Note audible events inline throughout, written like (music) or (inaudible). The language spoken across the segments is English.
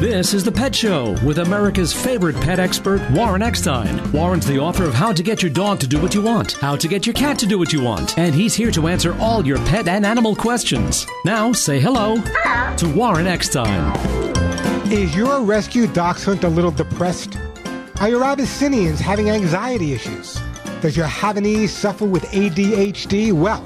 This is The Pet Show with America's favorite pet expert, Warren Eckstein. Warren's the author of How to Get Your Dog to Do What You Want, How to Get Your Cat to Do What You Want, and he's here to answer all your pet and animal questions. Now, say hello, to Warren Eckstein. Is your rescue dachshund a little depressed? Are your Abyssinians having anxiety issues? Does your Havanese suffer with ADHD? Well,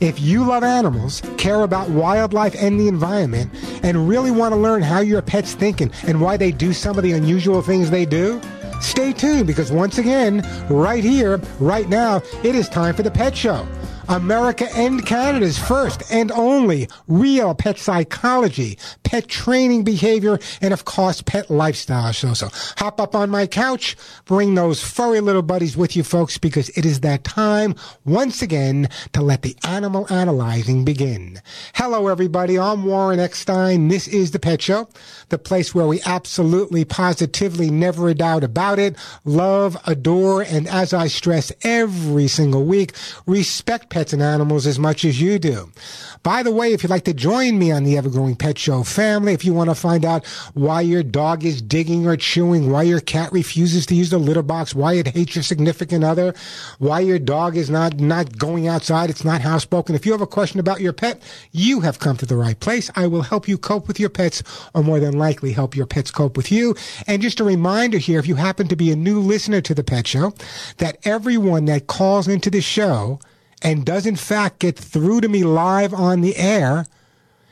if you love animals, care about wildlife and the environment, and really want to learn how your pet's thinking and why they do some of the unusual things they do, stay tuned because once again, right here, right now, it is time for the Pet Show. America and Canada's first and only real pet psychology, pet training behavior, and of course, pet lifestyle show. So hop up on my couch, bring those furry little buddies with you folks because it is that time once again to let the animal analyzing begin. Hello everybody, I'm Warren Eckstein. This is the Pet Show, the place where we absolutely, positively, never a doubt about it, love, adore, and as I stress every single week, respect pets and animals as much as you do. By the way, if you'd like to join me on the Evergrowing Pet Show family, if you want to find out why your dog is digging or chewing, why your cat refuses to use the litter box, why it hates your significant other, why your dog is not, not going outside, it's not housebroken. If you have a question about your pet, you have come to the right place. I will help you cope with your pets, or more than likely help your pets cope with you. And just a reminder here, if you happen to be a new listener to the Pet Show, that everyone that calls into the show and does in fact get through to me live on the air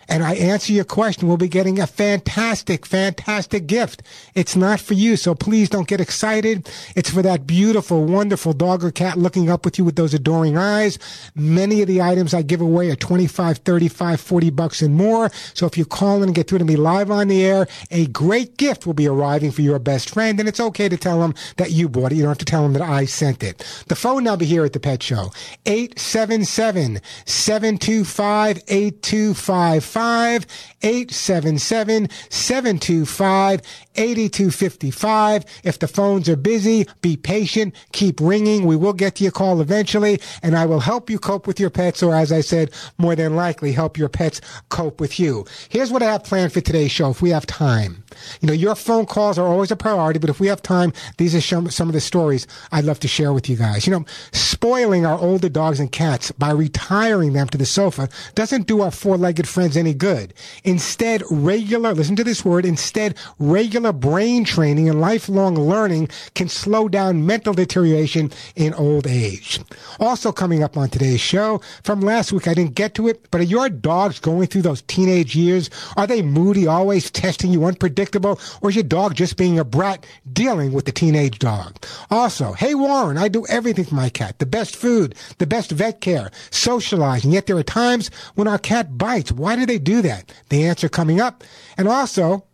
and I answer your question, we'll be getting a fantastic, fantastic gift. It's not for you, so please don't get excited. It's for that beautiful, wonderful dog or cat looking up with you with those adoring eyes. Many of the items I give away are 25, 35, 40 bucks and more. So if you call in and get through to me live on the air, a great gift will be arriving for your best friend, and it's okay to tell them that you bought it. You don't have to tell them that I sent it. The phone number here at the Pet Show, 877 725 8255 877 725 8255. If the phones are busy, be patient, keep ringing. We will get to your call eventually, and I will help you cope with your pets, or as I said, more than likely help your pets cope with you. Here's what I have planned for today's show if we have time. You know, your phone calls are always a priority, but if we have time, these are some, some of the stories I'd love to share with you guys. You know, spoiling our older dogs and cats by retiring them to the sofa doesn't do our four-legged friends any good. Instead, regular, listen to this word, instead, regular brain training and lifelong learning can slow down mental deterioration in old age. Also coming up on today's show, from last week, I didn't get to it, but are your dogs going through those teenage years? Are they moody, always testing you, unpredictable, or is your dog just being a brat dealing with the teenage dog? Also, hey Warren, I do everything for my cat. The best food, the best vet care, socializing, yet there are times when our cat bites. Why do they do that? The answer coming up. And also,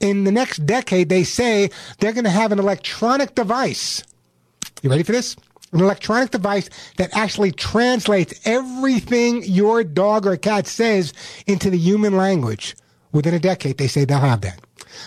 in the next decade, they say they're going to have an electronic device. You ready for this? An electronic device that actually translates everything your dog or cat says into the human language. Within a decade, they say they'll have that.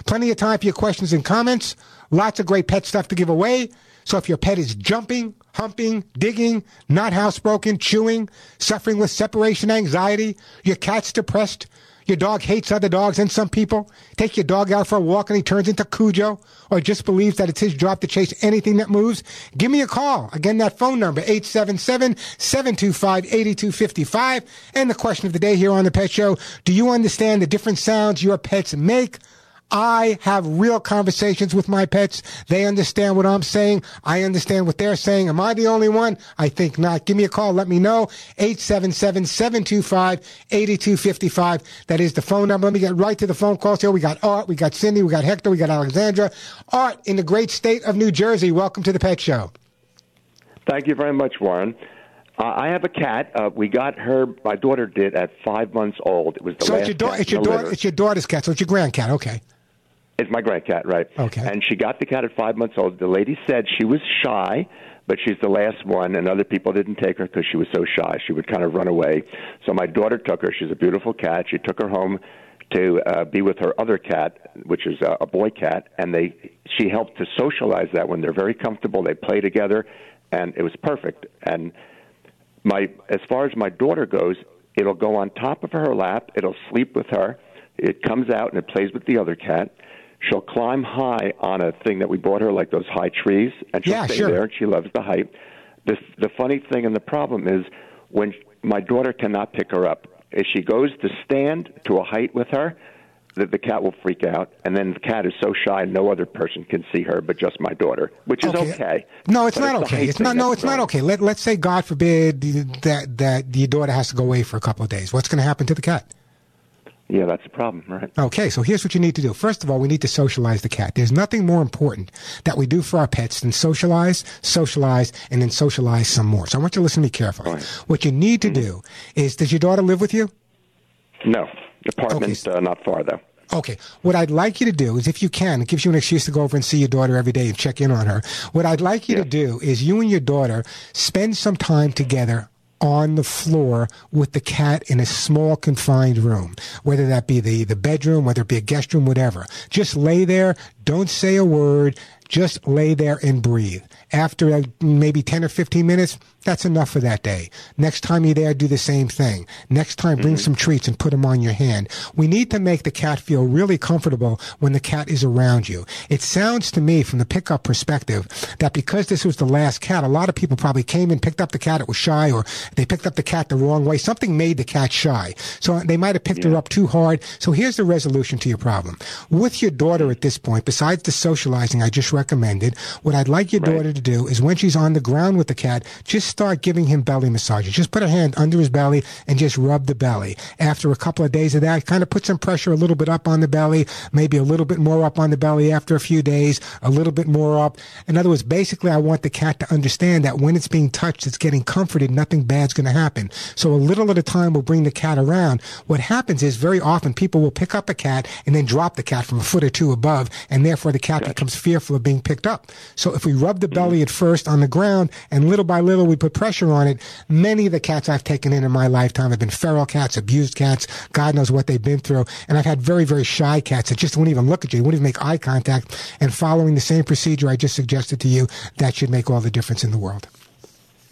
Plenty of time for your questions and comments. Lots of great pet stuff to give away. So if your pet is jumping, humping, digging, not housebroken, chewing, suffering with separation anxiety, your cat's depressed, your dog hates other dogs and some people. Take your dog out for a walk and he turns into Cujo or just believes that it's his job to chase anything that moves. Give me a call. Again, that phone number, 877-725-8255. And the question of the day here on the Pet Show, do you understand the different sounds your pets make? I have real conversations with my pets. They understand what I'm saying. I understand what they're saying. Am I the only one? I think not. Give me a call. Let me know. 877-725-8255. That is the phone number. Let me get right to the phone calls here. We got Art, we got Cindy, we got Hector, we got Alexandra. Art in the great state of New Jersey. Welcome to the Pet Show. Thank you very much, Warren. Uh, I have a cat. Uh, we got her. My daughter did at five months old. It was the so last. it's your, da- it's, your it's your daughter's cat, so it's your grandcat. Okay. It's my grandcat, right? Okay. And she got the cat at five months old. The lady said she was shy, but she's the last one, and other people didn't take her because she was so shy. She would kind of run away. So my daughter took her. She's a beautiful cat. She took her home. to uh, be with her other cat, which is a, a boy cat, and they she helped to socialize that when they're very comfortable. They play together, and it was perfect. And my as far as my daughter goes, it'll go on top of her lap. It'll sleep with her. It comes out and it plays with the other cat. She'll climb high on a thing that we bought her, like those high trees, and she'll Yeah, stay sure. there. And she loves the height. The the funny thing and the problem is when my daughter cannot pick her up. If she goes to stand to a height with her, that the cat will freak out, and then the cat is so shy no other person can see her but just my daughter, which is okay. No, it's But not the okay. It's not. No, it's not okay. Let Let's say, God forbid, that that your daughter has to go away for a couple of days. What's going to happen to the cat? Yeah, that's the problem, right? Okay, so here's what you need to do. First of all, we need to socialize the cat. There's nothing more important that we do for our pets than socialize, socialize, and then socialize some more. So I want you to listen to me carefully. Right. What you need to do is, does your daughter live with you? No, apartment Okay. uh, not far though. Okay. What I'd like you to do is, if you can, it gives you an excuse to go over and see your daughter every day and check in on her. What I'd like you to do is you and your daughter spend some time together on the floor with the cat in a small confined room, whether that be the, the bedroom, whether it be a guest room, whatever. Just lay there. Don't say a word. Just lay there and breathe. After uh, maybe 10 or 15 minutes, that's enough for that day. Next time you're there, do the same thing. Next time, bring mm-hmm. some treats and put them on your hand. We need to make the cat feel really comfortable when the cat is around you. It sounds to me, from the pickup perspective, that because this was the last cat, a lot of people probably came and picked up the cat, it was shy, or they picked up the cat the wrong way. Something made the cat shy. So uh, they might have picked her up too hard. So here's the resolution to your problem. With your daughter hmm. at this point, besides the socializing I just recommended, what I'd like your daughter to do is when she's on the ground with the cat, just start giving him belly massages. Just put a hand under his belly and just rub the belly. After a couple of days of that, kind of put some pressure a little bit up on the belly, maybe a little bit more up on the belly after a few days, a little bit more up. In other words, basically, I want the cat to understand that when it's being touched, it's getting comforted, nothing bad's going to happen. So a little at a time will bring the cat around. What happens is very often people will pick up a cat and then drop the cat from a foot or two above, and therefore the cat becomes fearful of being picked up. So if we rub the mm-hmm. belly at first on the ground and little by little we put pressure on it, many of the cats I've taken in in my lifetime have been feral cats, abused cats, God knows what they've been through. And I've had very, very shy cats that just wouldn't even look at you, wouldn't even make eye contact. And following the same procedure I just suggested to you, that should make all the difference in the world.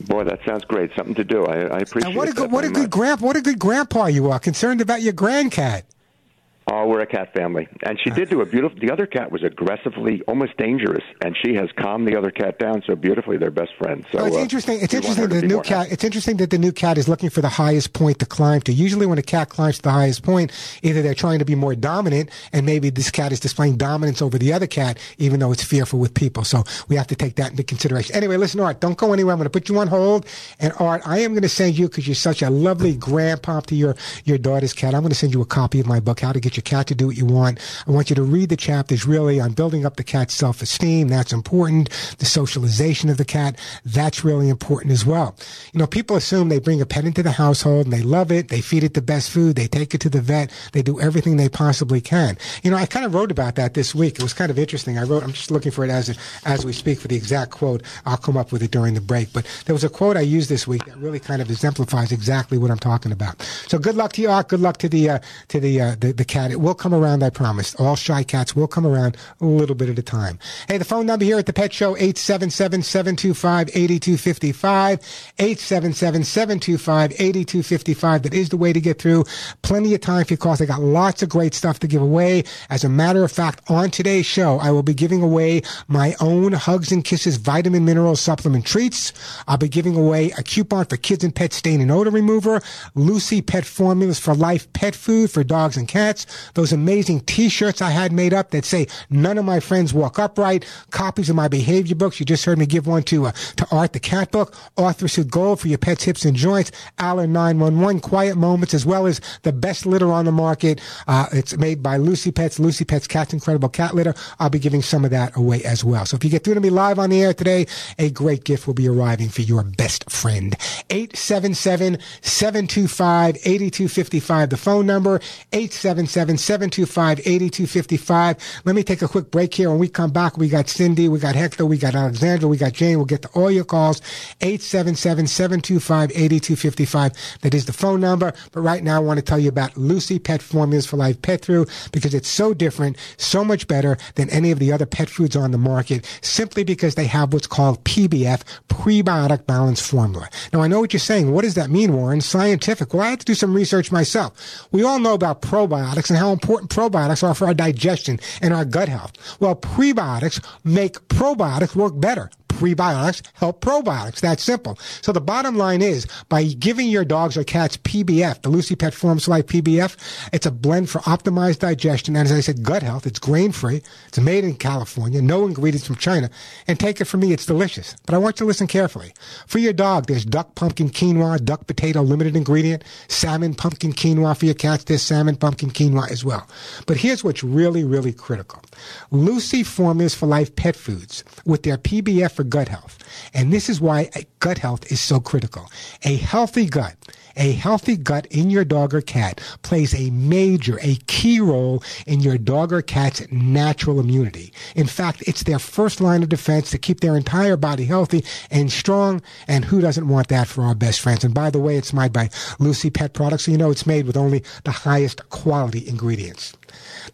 Boy, that sounds great. Something to do. I, I appreciate And what a good, what a good grandpa, what a good grandpa you are, concerned about your grandcat. Oh, we're a cat family, and she did do a beautiful. The other cat was aggressively, almost dangerous, and she has calmed the other cat down so beautifully. They're best friends. So Oh, it's uh, interesting. It's interesting that the new cat. happy. It's interesting that the new cat is looking for the highest point to climb to. Usually, when a cat climbs to the highest point, either they're trying to be more dominant, and maybe this cat is displaying dominance over the other cat, even though it's fearful with people. So we have to take that into consideration. Anyway, listen, Art, don't go anywhere. I'm going to put you on hold, and Art, I am going to send you because you're such a lovely grandpa to your your daughter's cat. I'm going to send you a copy of my book, How to Get Your Cat to Do What You Want. I want you to read the chapters really on building up the cat's self esteem. That's important. The socialization of the cat. That's really important as well. You know, people assume they bring a pet into the household and they love it. They feed it the best food. They take it to the vet. They do everything they possibly can. You know, I kind of wrote about that this week. It was kind of interesting. I wrote, I'm just looking for it as, as we speak for the exact quote. I'll come up with it during the break. But there was a quote I used this week that really kind of exemplifies exactly what I'm talking about. So good luck to you, Art. Good luck to the, uh, to the, uh, the, the cat. It will come around, I promise. All shy cats will come around a little bit at a time. Hey, the phone number here at the Pet Show, 877-725-8255. 877-725-8255. That is the way to get through. Plenty of time for your calls. I got lots of great stuff to give away. As a matter of fact, on today's show, I will be giving away my own Hugs and Kisses vitamin mineral supplement treats. I'll be giving away a coupon for kids and pet stain and odor remover, Lucy Pet Formulas for Life pet food for dogs and cats, those amazing t-shirts I had made up that say none of my friends walk upright, copies of my behavior books. You just heard me give one to uh, to Art the cat book, Authors with Gold for your pets, hips, and joints, Aller 911, Quiet Moments, as well as the best litter on the market. Uh, it's made by Lucy Pets, Lucy Pets Cat's Incredible Cat Litter. I'll be giving some of that away as well. So if you get through to me live on the air today, a great gift will be arriving for your best friend. 877-725-8255, the phone number, 877 877-725-8255. Let me take a quick break here. When we come back, we got Cindy, we got Hector, we got Alexandra, we got Jane. We'll get to all your calls. 877-725-8255. That is the phone number. But right now, I want to tell you about Lucy Pet Formulas for Life Pet Food because it's so different, so much better than any of the other pet foods on the market simply because they have what's called PBF, prebiotic balance formula. Now, I know what you're saying. What does that mean, Warren? Scientific. Well, I had to do some research myself. We all know about probiotics and how important probiotics are for our digestion and our gut health. Well, prebiotics make probiotics work better prebiotics help probiotics. That's simple. So the bottom line is by giving your dogs or cats PBF, the Lucy Pet Forms Life PBF, it's a blend for optimized digestion. And as I said, gut health. It's grain free. It's made in California. No ingredients from China. And take it from me, it's delicious. But I want you to listen carefully. For your dog, there's duck pumpkin quinoa, duck potato limited ingredient, salmon pumpkin quinoa. For your cats, there's salmon pumpkin quinoa as well. But here's what's really, really critical. Lucy Formulas for Life pet foods with their PBF for gut health. And this is why gut health is so critical. A healthy gut a healthy gut in your dog or cat plays a major, a key role in your dog or cat's natural immunity. In fact, it's their first line of defense to keep their entire body healthy and strong. And who doesn't want that for our best friends? And by the way, it's made by Lucy Pet Products, so you know it's made with only the highest quality ingredients.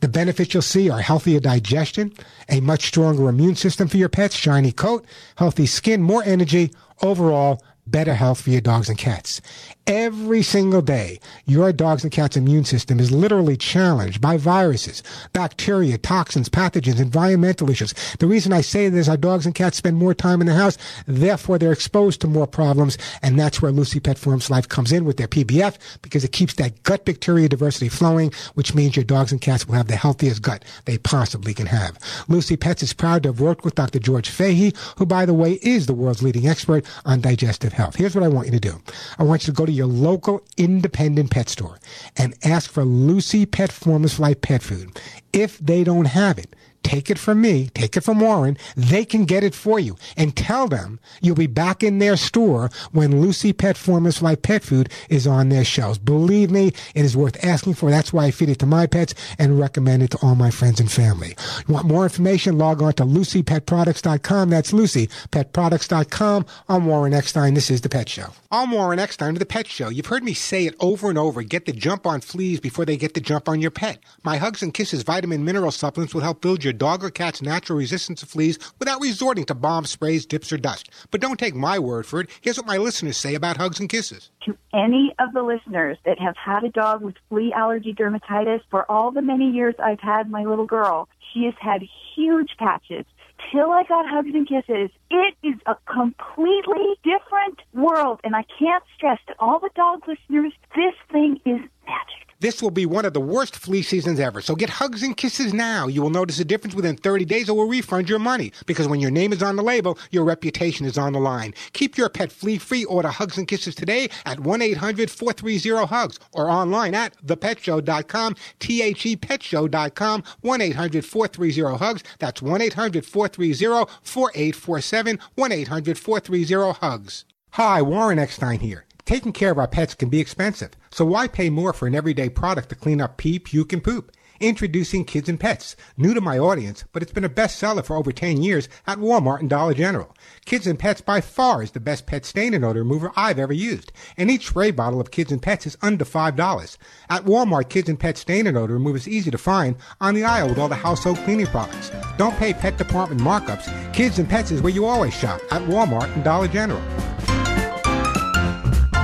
The benefits you'll see are healthier digestion, a much stronger immune system for your pets, shiny coat, healthy skin, more energy, overall better health for your dogs and cats. Every single day, your dog's and cat's immune system is literally challenged by viruses, bacteria, toxins, pathogens, environmental issues. The reason I say this, our dogs and cats spend more time in the house, therefore they're exposed to more problems, and that's where Lucy Pet Forms Life comes in with their PBF because it keeps that gut bacteria diversity flowing, which means your dogs and cats will have the healthiest gut they possibly can have. Lucy Pets is proud to have worked with Dr. George Fahey, who, by the way, is the world's leading expert on digestive health. Here's what I want you to do. I want you to go to your local independent pet store and ask for Lucy Pet Formulas Life pet food. If they don't have it, take it from me, take it from Warren. They can get it for you and tell them you'll be back in their store when Lucy Pet Formers Life pet food is on their shelves. Believe me, it is worth asking for. That's why I feed it to my pets and recommend it to all my friends and family. You want more information? Log on to lucypetproducts.com. That's lucypetproducts.com. I'm Warren Eckstein. This is The Pet Show. I'm Warren Eckstein of The Pet Show. You've heard me say it over and over. Get the jump on fleas before they get the jump on your pet. My Hugs and Kisses vitamin mineral supplements will help build your dog or cat's natural resistance to fleas without resorting to bombs, sprays, dips, or dust. But don't take my word for it. Here's what my listeners say about Hugs and Kisses. To any of the listeners that have had a dog with flea allergy dermatitis, for all the many years I've had my little girl, she has had huge patches till I got hugs and kisses, it is a completely different world. And I can't stress to all the dog listeners, this thing is magic. This will be one of the worst flea seasons ever. So get hugs and kisses now. You will notice a difference within 30 days or we'll refund your money. Because when your name is on the label, your reputation is on the line. Keep your pet flea free. Order hugs and kisses today at 1-800-430-HUGS or online at thepetshow.com, T-H-E petshow.com, 1-800-430-HUGS. That's 1-800-430-4847, 1-800-430-HUGS. Hi, Warren Eckstein here. Taking care of our pets can be expensive, so why pay more for an everyday product to clean up pee, puke, and poop? Introducing Kids and Pets, new to my audience, but it's been a bestseller for over 10 years at Walmart and Dollar General. Kids and Pets by far is the best pet stain and odor remover I've ever used, and each spray bottle of Kids and Pets is under $5. At Walmart, Kids and Pets stain and odor remover is easy to find on the aisle with all the household cleaning products. Don't pay pet department markups. Kids and Pets is where you always shop at Walmart and Dollar General.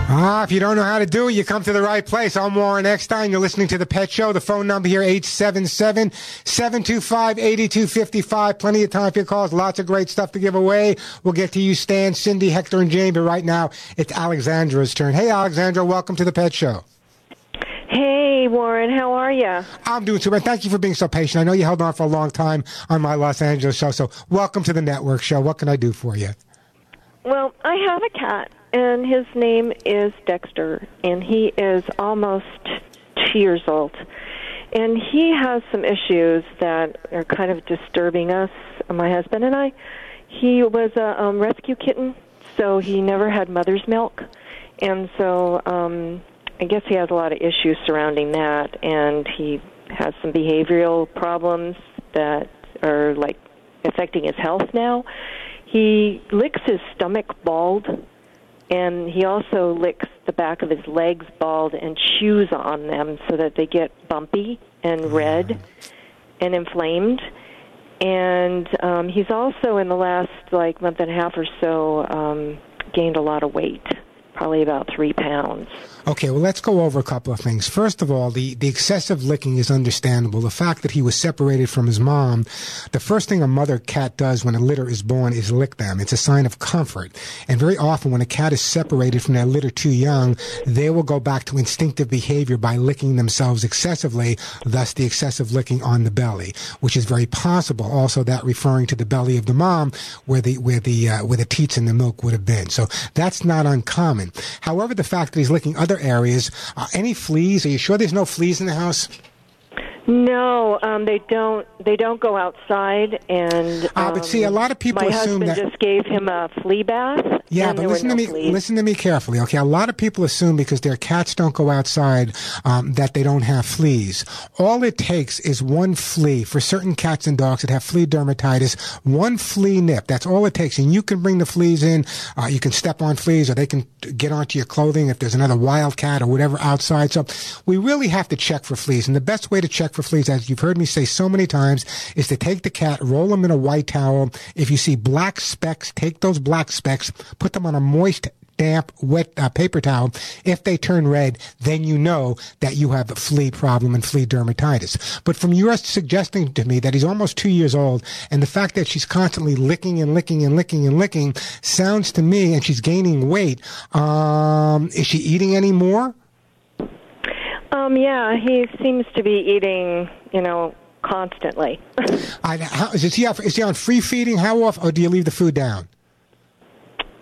Ah, if you don't know how to do it, you come to the right place. I'm Warren Eckstein. You're listening to The Pet Show. The phone number here, 877-725-8255. Plenty of time for your calls. Lots of great stuff to give away. We'll get to you, Stan, Cindy, Hector, and Jane. But right now, it's Alexandra's turn. Hey, Alexandra, welcome to The Pet Show. Hey, Warren, how are you? I'm doing super. Thank you for being so patient. I know you held on for a long time on my Los Angeles show, so welcome to the network show. What can I do for you? Well, I have a cat and his name is Dexter, and he is almost two years old. And he has some issues that are kind of disturbing us, my husband and I. He was a um, rescue kitten, so he never had mother's milk. And so um, I guess he has a lot of issues surrounding that, and he has some behavioral problems that are like affecting his health now. He licks his stomach bald, and he also licks the back of his legs bald and chews on them so that they get bumpy and red and inflamed. And um, he's also in the last like month and a half or so um, gained a lot of weight, probably about three pounds. Okay, well, let's go over a couple of things. First of all, the, the excessive licking is understandable. The fact that he was separated from his mom, the first thing a mother cat does when a litter is born is lick them. It's a sign of comfort. And very often when a cat is separated from their litter too young, they will go back to instinctive behavior by licking themselves excessively, thus the excessive licking on the belly, which is very possible. Also that referring to the belly of the mom where the, where the, uh, where the teats and the milk would have been. So that's not uncommon. However, the fact that he's licking other other areas. Uh, any fleas? Are you sure there's no fleas in the house? No, um, they don't. They don't go outside, and um, uh, but see, a um, lot of people my assume husband that just gave him a flea bath. Yeah, but listen no to me. Listen to me carefully, okay? A lot of people assume because their cats don't go outside um, that they don't have fleas. All it takes is one flea for certain cats and dogs that have flea dermatitis. One flea nip. That's all it takes, and you can bring the fleas in. Uh, you can step on fleas, or they can get onto your clothing if there's another wild cat or whatever outside. So we really have to check for fleas, and the best way to check for fleas, as you've heard me say so many times, is to take the cat, roll them in a white towel. If you see black specks, take those black specks, put them on a moist damp, wet uh, paper towel. If they turn red, then you know that you have a flea problem and flea dermatitis. But from your suggesting to me that he's almost two years old and the fact that she's constantly licking and licking and licking and licking sounds to me, and she's gaining weight, um, is she eating any more? Um, yeah, he seems to be eating, you know, constantly. (laughs) I, how, is, he, is he on free feeding? How often, or do you leave the food down?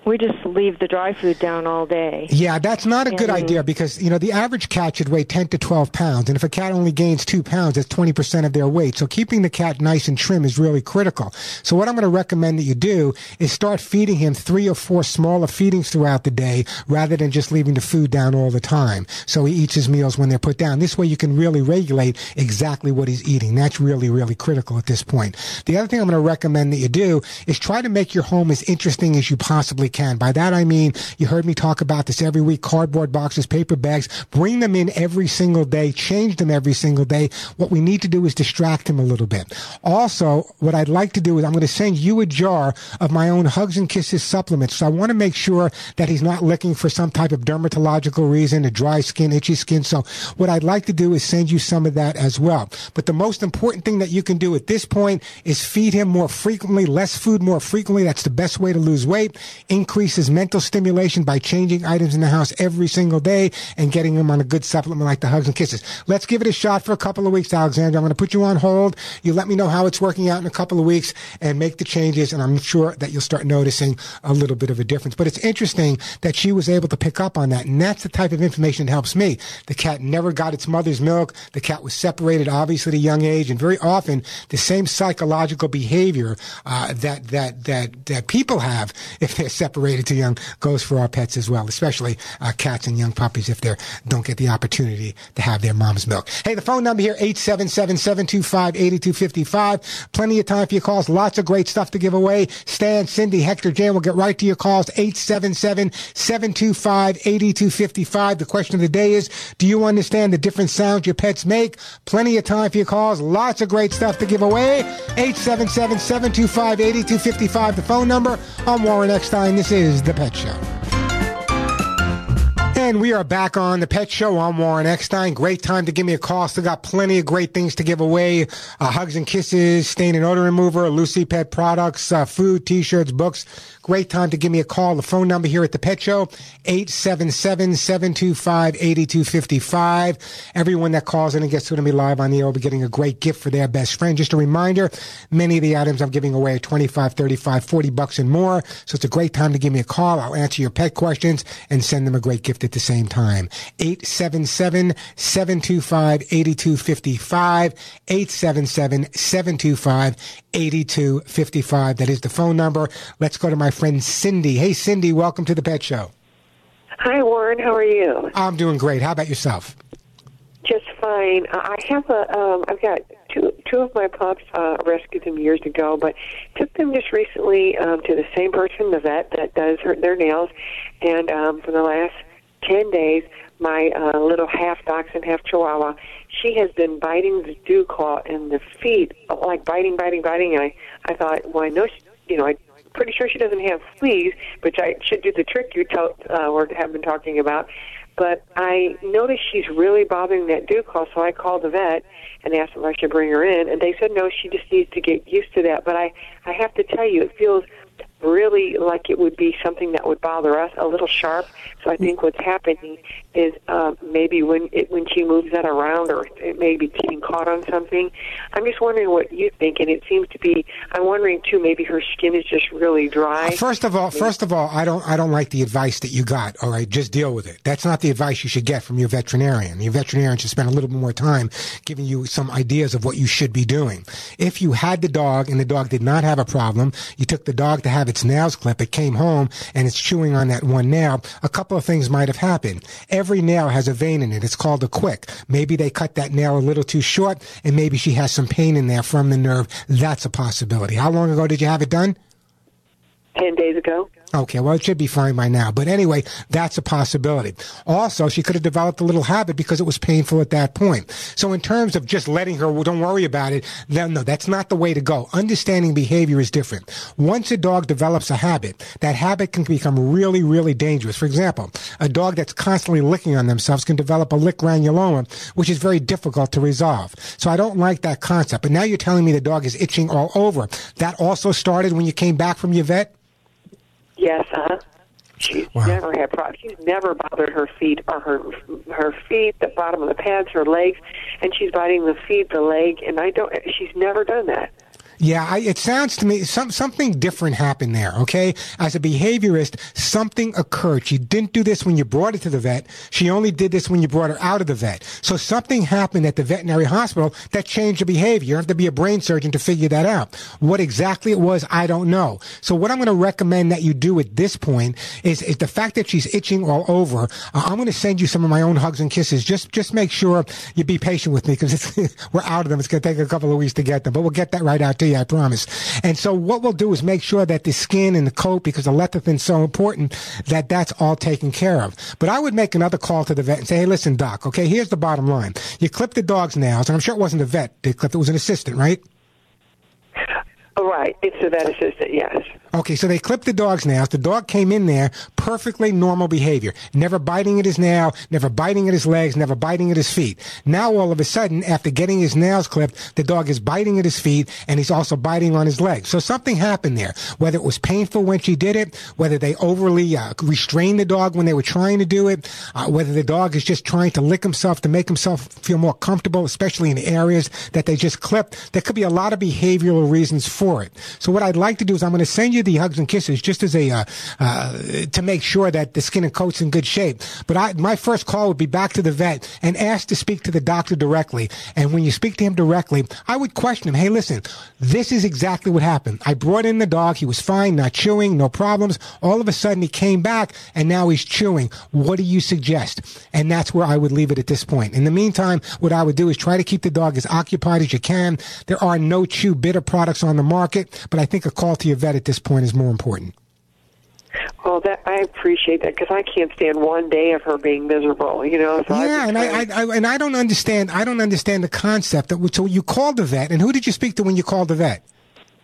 We just leave the dry food down all day. Yeah, that's not a good idea because, you know, the average cat should weigh 10 to 12 pounds. And if a cat only gains two pounds, that's 20% of their weight. So keeping the cat nice and trim is really critical. So what I'm going to recommend that you do is start feeding him three or four smaller feedings throughout the day rather than just leaving the food down all the time. So he eats his meals when they're put down. This way you can really regulate exactly what he's eating. That's really, really critical at this point. The other thing I'm going to recommend that you do is try to make your home as interesting as you possibly can. By that I mean, you heard me talk about this every week, cardboard boxes, paper bags, bring them in every single day, change them every single day. What we need to do is distract him a little bit. Also, what I'd like to do is I'm going to send you a jar of my own Hugs and Kisses supplements. So I want to make sure that he's not looking for some type of dermatological reason, a dry skin, itchy skin. So what I'd like to do is send you some of that as well. But the most important thing that you can do at this point is feed him more frequently, less food more frequently. That's the best way to lose weight. Increases mental stimulation by changing items in the house every single day and getting them on a good supplement like the Hugs and Kisses. Let's give it a shot for a couple of weeks, Alexander. I'm going to put you on hold. You let me know how it's working out in a couple of weeks and make the changes. And I'm sure that you'll start noticing a little bit of a difference. But it's interesting that she was able to pick up on that. And that's the type of information that helps me. The cat never got its mother's milk. The cat was separated, obviously, at a young age. And very often, the same psychological behavior uh, that, that, that, that people have if they're separated too young goes for our pets as well, especially uh, cats and young puppies if they don't get the opportunity to have their mom's milk. Hey, the phone number here, 877-725-8255. Plenty of time for your calls. Lots of great stuff to give away. Stan, Cindy, Hector, Jan will get right to your calls. 877-725-8255. The question of the day is, do you understand the different sounds your pets make? Plenty of time for your calls. Lots of great stuff to give away. 877-725-8255. The phone number. I'm Warren Eckstein. This is The Pet Show. And we are back on the Pet Show. I'm Warren Eckstein. Great time to give me a call. Still got plenty of great things to give away. Uh, hugs and kisses, stain and odor remover, Lucy Pet products, uh, food, t-shirts, books. Great time to give me a call. The phone number here at the Pet Show, 877-725-8255. Everyone that calls in and gets to me live on the air will be getting a great gift for their best friend. Just a reminder, many of the items I'm giving away are 25, 35, 40 bucks and more. So it's a great time to give me a call. I'll answer your pet questions and send them a great gift at the same time. 877-725-8255. 877-725-8255. That is the phone number. Let's go to my friend Cindy. Hey, Cindy, welcome to the Pet Show. Hi, Warren. How are you? I'm doing great. How about yourself? Just fine. I have a. Um, I've got two two of my pups. Uh, rescued them years ago, but took them just recently um, to the same person, the vet that does her, their nails, and um, for the last ten days, my uh, little half dachshund, half chihuahua, she has been biting the dew claw in the feet, like biting, biting, biting. And I, I thought, well, I know, she, you know, I pretty sure she doesn't have fleas, which I should do the trick you tell, uh, or have been talking about. But I noticed she's really bothering that dew claw, so I called the vet and asked if I should bring her in, and they said no, she just needs to get used to that. But I, I have to tell you, it feels really like it would be something that would bother us, a little sharp. So I think what's happening is uh, maybe when it, when she moves that around, or it may be getting caught on something. I'm just wondering what you think, and it seems to be. I'm wondering too. Maybe her skin is just really dry. First of all, maybe. first of all, I don't I don't like the advice that you got. All right, just deal with it. That's not the advice you should get from your veterinarian. Your veterinarian should spend a little bit more time giving you some ideas of what you should be doing. If you had the dog and the dog did not have a problem, you took the dog to have its nails clip. It came home and it's chewing on that one nail. A couple of things might have happened. Every nail has a vein in it. It's called a quick. Maybe they cut that nail a little too short and maybe she has some pain in there from the nerve. That's a possibility. How long ago did you have it done? 10 days ago. Okay, well, it should be fine by now. But anyway, that's a possibility. Also, she could have developed a little habit because it was painful at that point. So in terms of just letting her, well, don't worry about it, no, no, that's not the way to go. Understanding behavior is different. Once a dog develops a habit, that habit can become really, really dangerous. For example, a dog that's constantly licking on themselves can develop a lick granuloma, which is very difficult to resolve. So I don't like that concept. But now you're telling me the dog is itching all over. That also started when you came back from your vet? Yes, uh huh. She's wow. never had problems. She's never bothered her feet or her her feet, the bottom of the pads, her legs, and she's biting the feet, the leg, and I don't. She's never done that. Yeah, I, it sounds to me some something different happened there. Okay, as a behaviorist, something occurred. She didn't do this when you brought her to the vet. She only did this when you brought her out of the vet. So something happened at the veterinary hospital that changed the behavior. You have to be a brain surgeon to figure that out. What exactly it was, I don't know. So what I'm going to recommend that you do at this point is, is the fact that she's itching all over. Uh, I'm going to send you some of my own hugs and kisses. Just just make sure you be patient with me because (laughs) we're out of them. It's going to take a couple of weeks to get them, but we'll get that right out to you. I promise. And so what we'll do is make sure that the skin and the coat, because the lecithin's so important, that that's all taken care of. But I would make another call to the vet and say, hey, listen, doc, okay, here's the bottom line. You clipped the dog's nails, and I'm sure it wasn't a vet that clipped it, was an assistant, right? Right. It's a vet assistant, yes. Okay, so they clipped the dog's nails. The dog came in there, perfectly normal behavior. Never biting at his nail, never biting at his legs, never biting at his feet. Now all of a sudden, after getting his nails clipped, the dog is biting at his feet and he's also biting on his legs. So something happened there. Whether it was painful when she did it, whether they overly uh, restrained the dog when they were trying to do it, uh, whether the dog is just trying to lick himself to make himself feel more comfortable, especially in areas that they just clipped. There could be a lot of behavioral reasons for it. So what I'd like to do is I'm going to send you the hugs and kisses just as a uh, uh, to make sure that the skin and coat's in good shape. But I, my first call would be back to the vet and ask to speak to the doctor directly. And when you speak to him directly, I would question him. Hey, listen, this is exactly what happened. I brought in the dog. He was fine, not chewing, no problems. All of a sudden, he came back and now he's chewing. What do you suggest? And that's where I would leave it at this point. In the meantime, what I would do is try to keep the dog as occupied as you can. There are no chew bitter products on the market, but I think a call to your vet at this point is more important. Well, that I appreciate that because I can't stand one day of her being miserable. You know. So yeah, and I, I, I, and I don't understand. I don't understand the concept that. So you called the vet, and who did you speak to when you called the vet?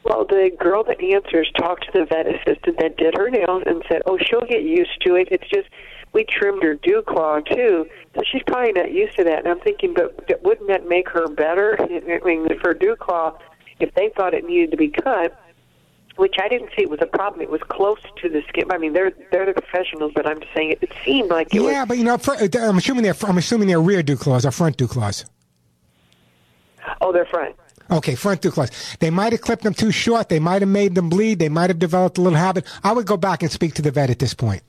Well, the girl that answers talked to the vet assistant that did her nails and said, "Oh, she'll get used to it. It's just we trimmed her dew claw too, so she's probably not used to that." And I'm thinking, but wouldn't that make her better? I mean, for dew claw, if they thought it needed to be cut, which I didn't see it was a problem. It was close to the skin. I mean, they're they're the professionals, but I'm saying it, it seemed like it yeah, was, but you know, uh, I'm assuming they're I'm assuming they're rear dew claws or front dew claws. Oh, they're front. Okay, front dew claws. They might have clipped them too short. They might have made them bleed. They might have developed a little habit. I would go back and speak to the vet at this point.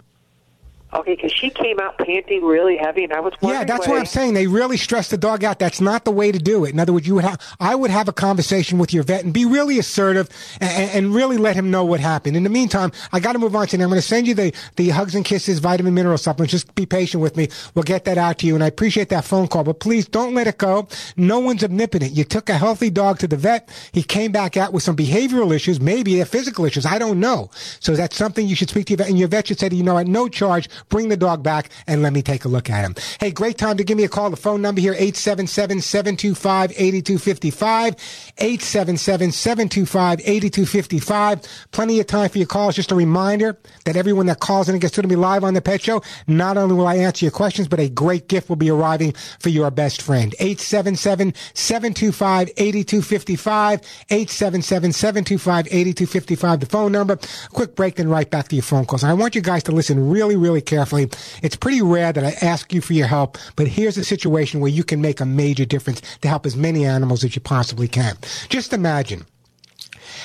Okay, because she came out panting really heavy, and I was yeah, that's what I'm saying. They really stress the dog out. That's not the way to do it. In other words, you would have I would have a conversation with your vet and be really assertive and, and really let him know what happened. In the meantime, I got to move on to. I'm going to send you the the hugs and kisses vitamin mineral supplements. Just be patient with me. We'll get that out to you, and I appreciate that phone call. But please don't let it go. No one's omnipotent. You took a healthy dog to the vet. He came back out with some behavioral issues, maybe they're physical issues. I don't know. So that's something you should speak to your vet, and your vet should say, you know, at no charge, bring the dog back and let me take a look at him. Hey, great time to give me a call. The phone number here, 877-725-8255. 877-725-8255. Plenty of time for your calls. Just a reminder that everyone that calls in and gets to me live on the Pet Show, not only will I answer your questions, but a great gift will be arriving for your best friend. 877-725-8255. 877-725-8255. The phone number. Quick break, then right back to your phone calls. I want you guys to listen really, really carefully. It's pretty rare that I ask you for your help, but here's a situation where you can make a major difference to help as many animals as you possibly can. Just imagine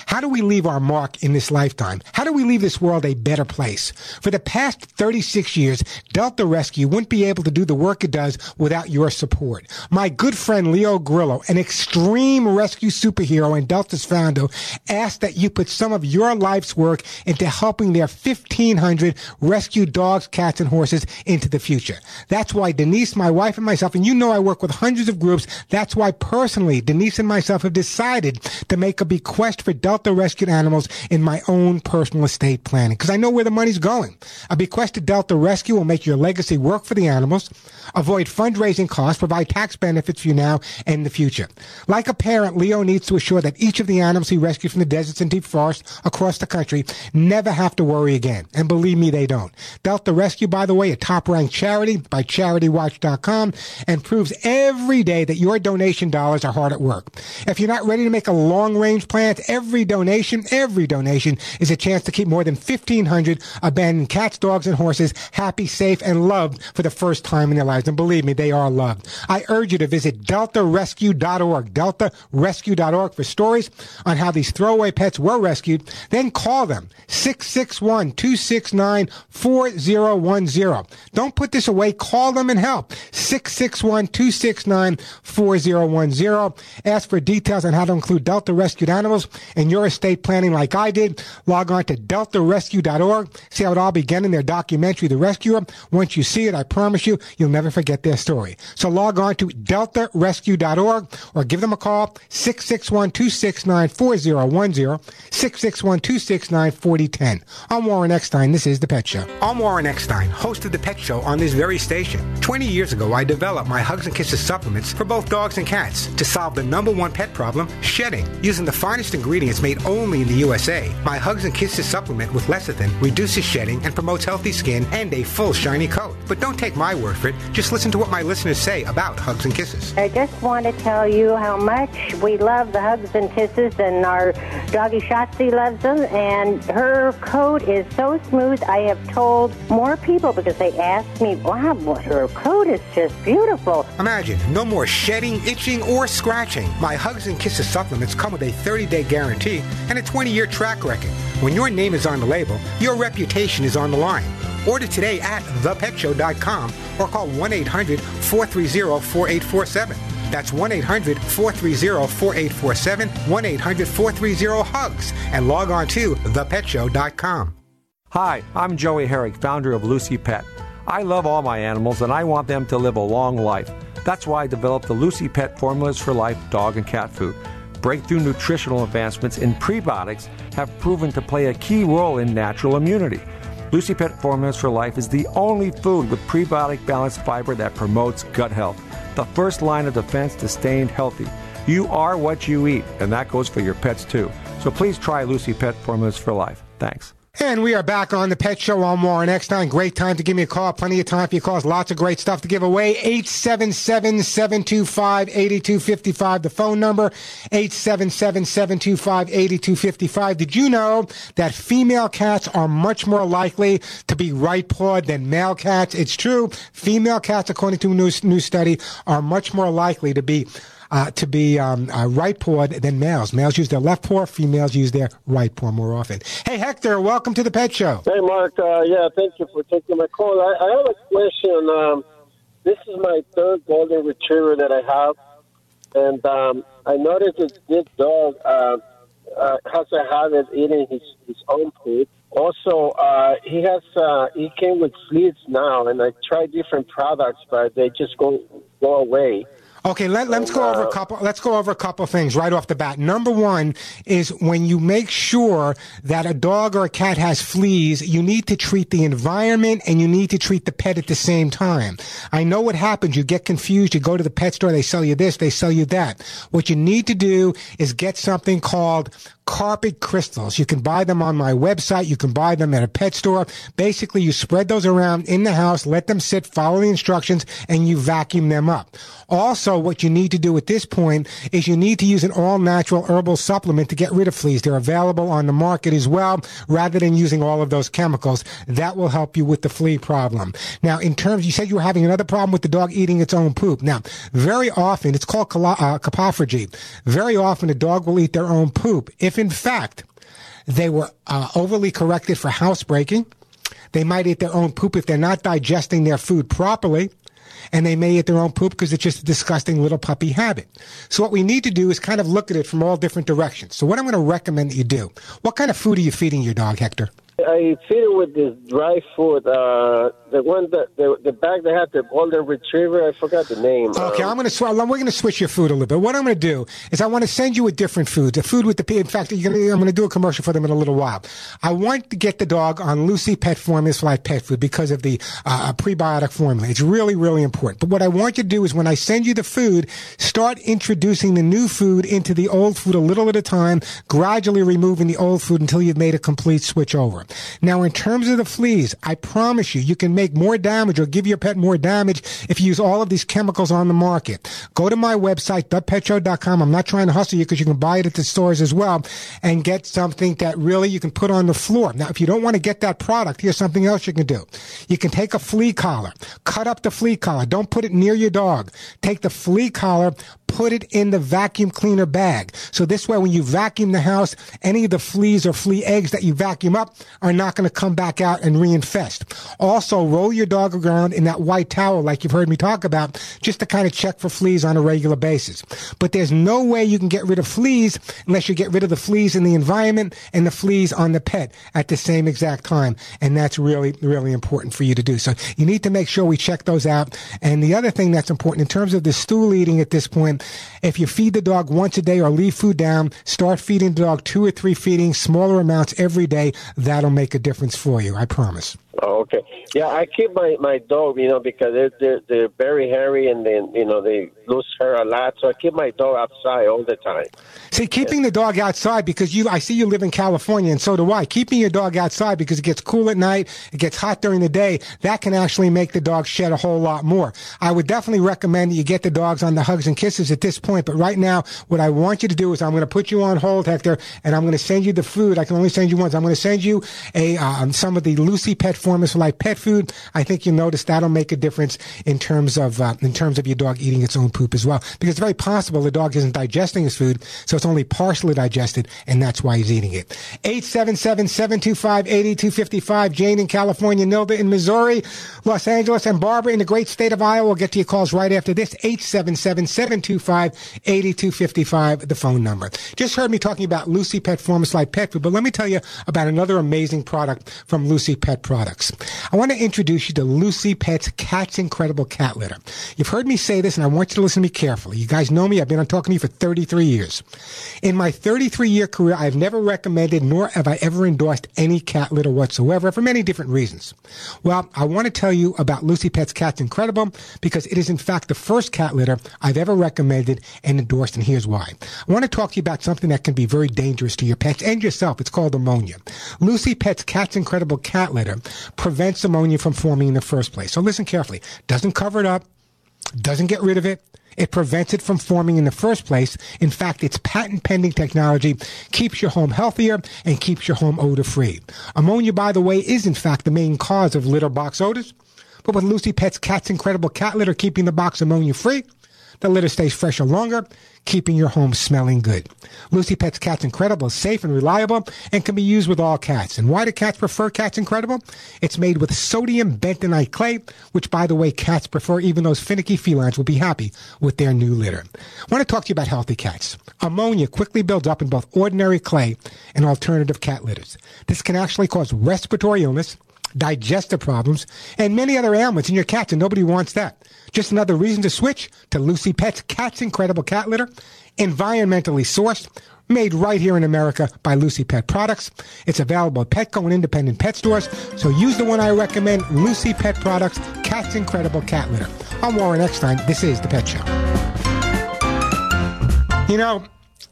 how do we leave our mark in this lifetime? How do we leave this world a better place? For the past 36 years, Delta Rescue wouldn't be able to do the work it does without your support. My good friend Leo Grillo, an extreme rescue superhero and Delta's founder, asked that you put some of your life's work into helping their 1,500 rescue dogs, cats, and horses into the future. That's why Denise, my wife, and myself, and you know I work with hundreds of groups. That's why personally, Denise and myself have decided to make a bequest for Delta Delta rescued animals in my own personal estate planning because I know where the money's going. A bequest to Delta Rescue will make your legacy work for the animals, avoid fundraising costs, provide tax benefits for you now and in the future. Like a parent, Leo needs to assure that each of the animals he rescued from the deserts and deep forests across the country never have to worry again. And believe me, they don't. Delta Rescue, by the way, a top ranked charity by CharityWatch.com and proves every day that your donation dollars are hard at work. If you're not ready to make a long range plan, every Every donation, every donation is a chance to keep more than 1,500 abandoned cats, dogs, and horses happy, safe, and loved for the first time in their lives. And believe me, they are loved. I urge you to visit deltarescue.org, deltarescue.org for stories on how these throwaway pets were rescued. Then call them 661-269-4010. Don't put this away. Call them and help. 661-269-4010. Ask for details on how to include Delta rescued animals and your estate planning like I did, log on to deltarescue.org. See how it all began in their documentary, The Rescuer. Once you see it, I promise you, you'll never forget their story. So log on to deltarescue.org or give them a call, 661-269-4010, 661-269-4010. I'm Warren Eckstein. This is The Pet Show. I'm Warren Eckstein, host of The Pet Show on this very station. 20 years ago, I developed my Hugs and Kisses supplements for both dogs and cats to solve the number one pet problem, shedding, using the finest ingredients made only in the USA. My Hugs and Kisses supplement with lecithin reduces shedding and promotes healthy skin and a full shiny coat. But don't take my word for it. Just listen to what my listeners say about Hugs and Kisses. I just want to tell you how much we love the Hugs and Kisses, and our doggy Shotzi loves them. And her coat is so smooth. I have told more people because they ask me, "Wow, her coat is just beautiful." Imagine no more shedding, itching, or scratching. My Hugs and Kisses supplements come with a 30-day guarantee and a 20 year track record. When your name is on the label, your reputation is on the line. Order today at thepetshow.com or call 1 800 430 4847. That's 1 800 430 4847, 1 800 430 HUGS, and log on to thepetshow.com. Hi, I'm Joey Herrick, founder of Lucy Pet. I love all my animals and I want them to live a long life. That's why I developed the Lucy Pet Formulas for Life dog and cat food breakthrough nutritional advancements in prebiotics have proven to play a key role in natural immunity. Lucy Pet Formulas for Life is the only food with prebiotic balanced fiber that promotes gut health, the first line of defense to staying healthy. You are what you eat, and that goes for your pets too. So please try Lucy Pet Formulas for Life. Thanks. And we are back on the Pet Show on Warren Eckstein. Great time to give me a call. Plenty of time for your calls. Lots of great stuff to give away. 877-725-8255. The phone number, 877-725-8255. Did you know that female cats are much more likely to be right-pawed than male cats? It's true. Female cats, according to a new, new study, are much more likely to be uh, to be um, uh, right pawed than males. Males use their left paw, females use their right paw more often. Hey, Hector, welcome to the Pet Show. Hey, Mark. Uh, yeah, thank you for taking my call. I, I have a question. Um, this is my third golden retriever that I have, and um, I noticed that this dog uh, uh, has a habit eating his, his own food Also, uh, he has uh, he came with fleas now, and I tried different products, but they just go go away. Okay, let, let's go over a uh, couple. Let's go over a couple things right off the bat. Number one is when you make sure that a dog or a cat has fleas, you need to treat the environment and you need to treat the pet at the same time. I know what happens. You get confused. You go to the pet store. They sell you this. They sell you that. What you need to do is get something called carpet crystals. You can buy them on my website. You can buy them at a pet store. Basically, you spread those around in the house, let them sit, follow the instructions, and you vacuum them up. Also, what you need to do at this point is you need to use an all natural herbal supplement to get rid of fleas. They're available on the market as well, rather than using all of those chemicals. That will help you with the flea problem. Now, in terms, you said you were having another problem with the dog eating its own poop. Now, very often, it's called uh, coprophagy. Very often, a dog will eat their own poop. If in fact, they were uh, overly corrected for housebreaking, they might eat their own poop if they're not digesting their food properly and they may eat their own poop because it's just a disgusting little puppy habit. So what we need to do is kind of look at it from all different directions. So what I'm going to recommend that you do, what kind of food are you feeding your dog, Hector? I feed it with this dry food. Uh, the one that the, the bag that had the golden retriever. I forgot the name. Okay, um, I'm gonna we're gonna switch your food a little bit. What I'm gonna do is I want to send you a different food, The food with the. P. In fact, gonna, I'm gonna do a commercial for them in a little while. I want to get the dog on Lucy Pet Formulas for Life Pet Food because of the uh, prebiotic formula. It's really really important. But what I want you to do is when I send you the food, start introducing the new food into the old food a little at a time, gradually removing the old food until you've made a complete switch over. Now, in terms of the fleas, I promise you, you can make more damage or give your pet more damage if you use all of these chemicals on the market. Go to my website, thepetshow.com. I'm not trying to hustle you because you can buy it at the stores as well and get something that really you can put on the floor. Now, if you don't want to get that product, here's something else you can do. You can take a flea collar, cut up the flea collar. Don't put it near your dog. Take the flea collar, put it in the vacuum cleaner bag. So this way, when you vacuum the house, any of the fleas or flea eggs that you vacuum up are not going to come back out and reinfest. Also, roll your dog around in that white towel, like you've heard me talk about, just to kind of check for fleas on a regular basis. But there's no way you can get rid of fleas unless you get rid of the fleas in the environment and the fleas on the pet at the same exact time. And that's really, really important for you to do. So you need to make sure we check those out. And the other thing that's important in terms of the stool eating at this point, if you feed the dog once a day or leave food down, start feeding the dog two or three feedings, smaller amounts every day. That'll make a difference for you. I promise. Oh, okay. Yeah, I keep my, my dog, you know, because they're, they're, they're very hairy and then, you know, they lose hair a lot. So I keep my dog outside all the time. See, keeping yeah. the dog outside because you, I see you live in California and so do I. Keeping your dog outside because it gets cool at night, it gets hot during the day, that can actually make the dog shed a whole lot more. I would definitely recommend that you get the dogs on the hugs and kisses at this point. But right now, what I want you to do is I'm going to put you on hold, Hector, and I'm going to send you the food. I can only send you once. I'm going to send you a, um, some of the Lucy Pet Formulas for Life pet food. I think you'll notice that'll make a difference in terms of uh, in terms of your dog eating its own poop as well, because it's very possible the dog isn't digesting his food, so it's only partially digested, and that's why he's eating it. 877-725-8255. Jane in California, Nilda in Missouri, Los Angeles, and Barbara in the great state of Iowa. We'll get to your calls right after this. 877-725-8255, the phone number. Just heard me talking about Lucy Pet Formulas like pet food, but let me tell you about another amazing product from Lucy Pet Products. I want to introduce you to Lucy Pet's Cat's Incredible Cat Litter. You've heard me say this, and I want you to listen to me carefully. You guys know me. I've been on talking to you for 33 years. In my 33 year career, I've never recommended nor have I ever endorsed any cat litter whatsoever for many different reasons. Well, I want to tell you about Lucy Pet's Cat's Incredible because it is in fact the first cat litter I've ever recommended and endorsed, and here's why. I want to talk to you about something that can be very dangerous to your pets and yourself. It's called ammonia. Lucy Pet's Cat's Incredible Cat Litter prevents ammonia from forming in the first place. So listen carefully. Doesn't cover it up, doesn't get rid of it. It prevents it from forming in the first place. In fact, its patent pending technology keeps your home healthier and keeps your home odor free. Ammonia, by the way, is in fact the main cause of litter box odors. But with Lucy Pet's Cat's Incredible Cat Litter keeping the box ammonia free, The litter stays fresher longer, keeping your home smelling good. Lucy Pet's Cat's Incredible is safe and reliable and can be used with all cats. And why do cats prefer Cat's Incredible? It's made with sodium bentonite clay, which, by the way, cats prefer. Even those finicky felines will be happy with their new litter. I want to talk to you about healthy cats. Ammonia quickly builds up in both ordinary clay and alternative cat litters. This can actually cause respiratory illness, digestive problems, and many other ailments in your cats, and nobody wants that. Just another reason to switch to Lucy Pet's Cat's Incredible Cat Litter, environmentally sourced, made right here in America by Lucy Pet Products. It's available at Petco and independent pet stores, so use the one I recommend, Lucy Pet Products Cat's Incredible Cat Litter. I'm Warren Eckstein. This is The Pet Show. You know,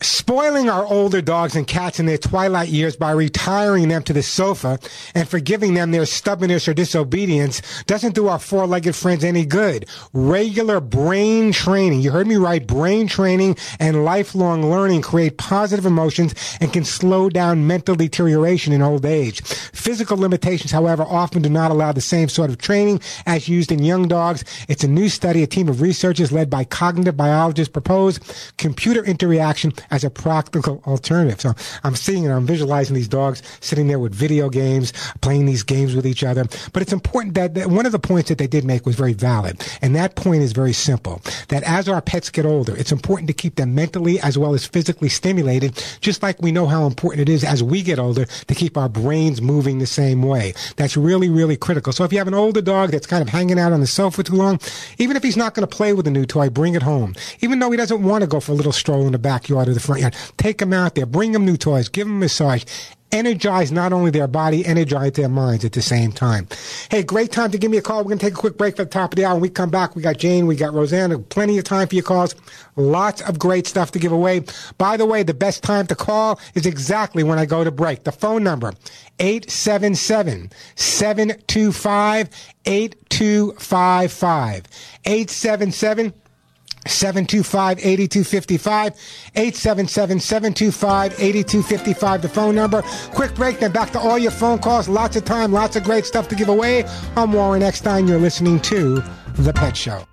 spoiling our older dogs and cats in their twilight years by retiring them to the sofa and forgiving them their stubbornness or disobedience doesn't do our four-legged friends any good. Regular brain training, you heard me right, brain training and lifelong learning create positive emotions and can slow down mental deterioration in old age. Physical limitations, however, often do not allow the same sort of training as used in young dogs. It's a new study a team of researchers led by cognitive biologists propose computer interaction as a practical alternative. So I'm seeing and I'm visualizing these dogs sitting there with video games, playing these games with each other. But it's important that, that one of the points that they did make was very valid. And that point is very simple. That as our pets get older, it's important to keep them mentally as well as physically stimulated, just like we know how important it is as we get older to keep our brains moving the same way. That's really, really critical. So if you have an older dog that's kind of hanging out on the sofa too long, even if he's not going to play with a new toy, bring it home. Even though he doesn't want to go for a little stroll in the backyard or the front yard, take them out there, bring them new toys, give them a massage, energize not only their body, energize their minds at the same time. Hey, great time to give me a call. We're going to take a quick break for the top of the hour. When we come back, we got Jane, we got Rosanna, plenty of time for your calls. Lots of great stuff to give away. By the way, the best time to call is exactly when I go to break. The phone number, 877-725-8255. 877 725 8255 877 725 8255 the phone number. Quick break then back to all your phone calls. Lots of time lots of great stuff to give away. I'm warren eckstein. You're listening to the pet show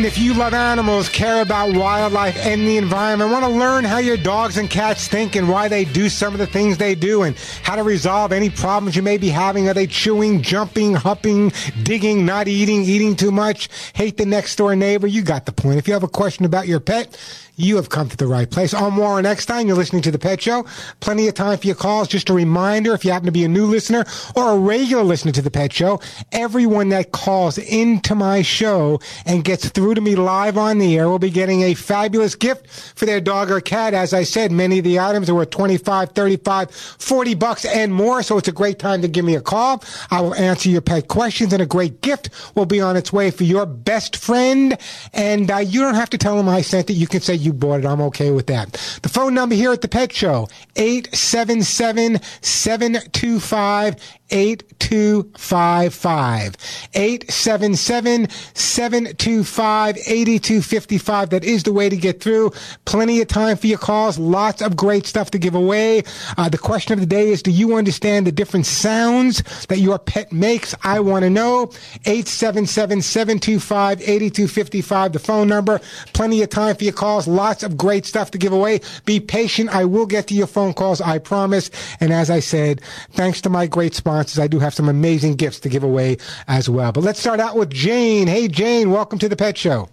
And if you love animals, care about wildlife and the environment, want to learn how your dogs and cats think and why they do some of the things they do and how to resolve any problems you may be having, are they chewing, jumping, hupping, digging, not eating, eating too much, hate the next door neighbor, you got the point. If you have a question about your pet, you have come to the right place. I'm Warren Eckstein. You're listening to The Pet Show. Plenty of time for your calls. Just a reminder, if you happen to be a new listener or a regular listener to The Pet Show, everyone that calls into my show and gets through to me live on the air will be getting a fabulous gift for their dog or cat. As I said, many of the items are worth 25, 35, 40 bucks and more. So it's a great time to give me a call. I will answer your pet questions and a great gift will be on its way for your best friend. And uh, you don't have to tell them I sent it. You can say you bought it. I'm okay with that. The phone number here at the Pet Show, 877-725 8255. 877-725-8255. That is the way to get through. Plenty of time for your calls. Lots of great stuff to give away. Uh, the question of the day is, do you understand the different sounds that your pet makes? I want to know. 877-725-8255. The phone number. Plenty of time for your calls. Lots of great stuff to give away. Be patient. I will get to your phone calls. I promise. And as I said, thanks to my great sponsors, I do have some amazing gifts to give away as well. But let's start out with Jane. Hey, Jane, welcome to the Pet Show.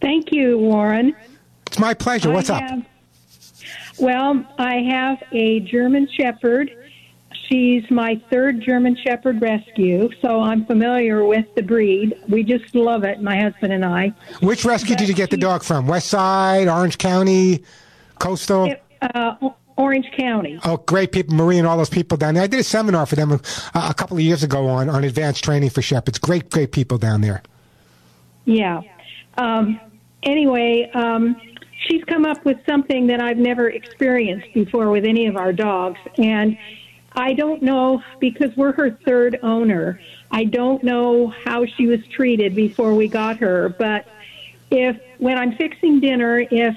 Thank you, Warren. It's my pleasure. What's up? Well, I have a German Shepherd. She's my third German Shepherd rescue, so I'm familiar with the breed. We just love it, my husband and I. Which rescue did you get the dog from? West Side, Orange County, Coastal? Uh, O- Orange County. Oh, great people, Marie and all those people down there. I did a seminar for them a, a couple of years ago on, on advanced training for shepherds. Great, great people down there. Yeah. Um, anyway, um, she's come up with something that I've never experienced before with any of our dogs. And I don't know, because we're her third owner, I don't know how she was treated before we got her. But if, when I'm fixing dinner, if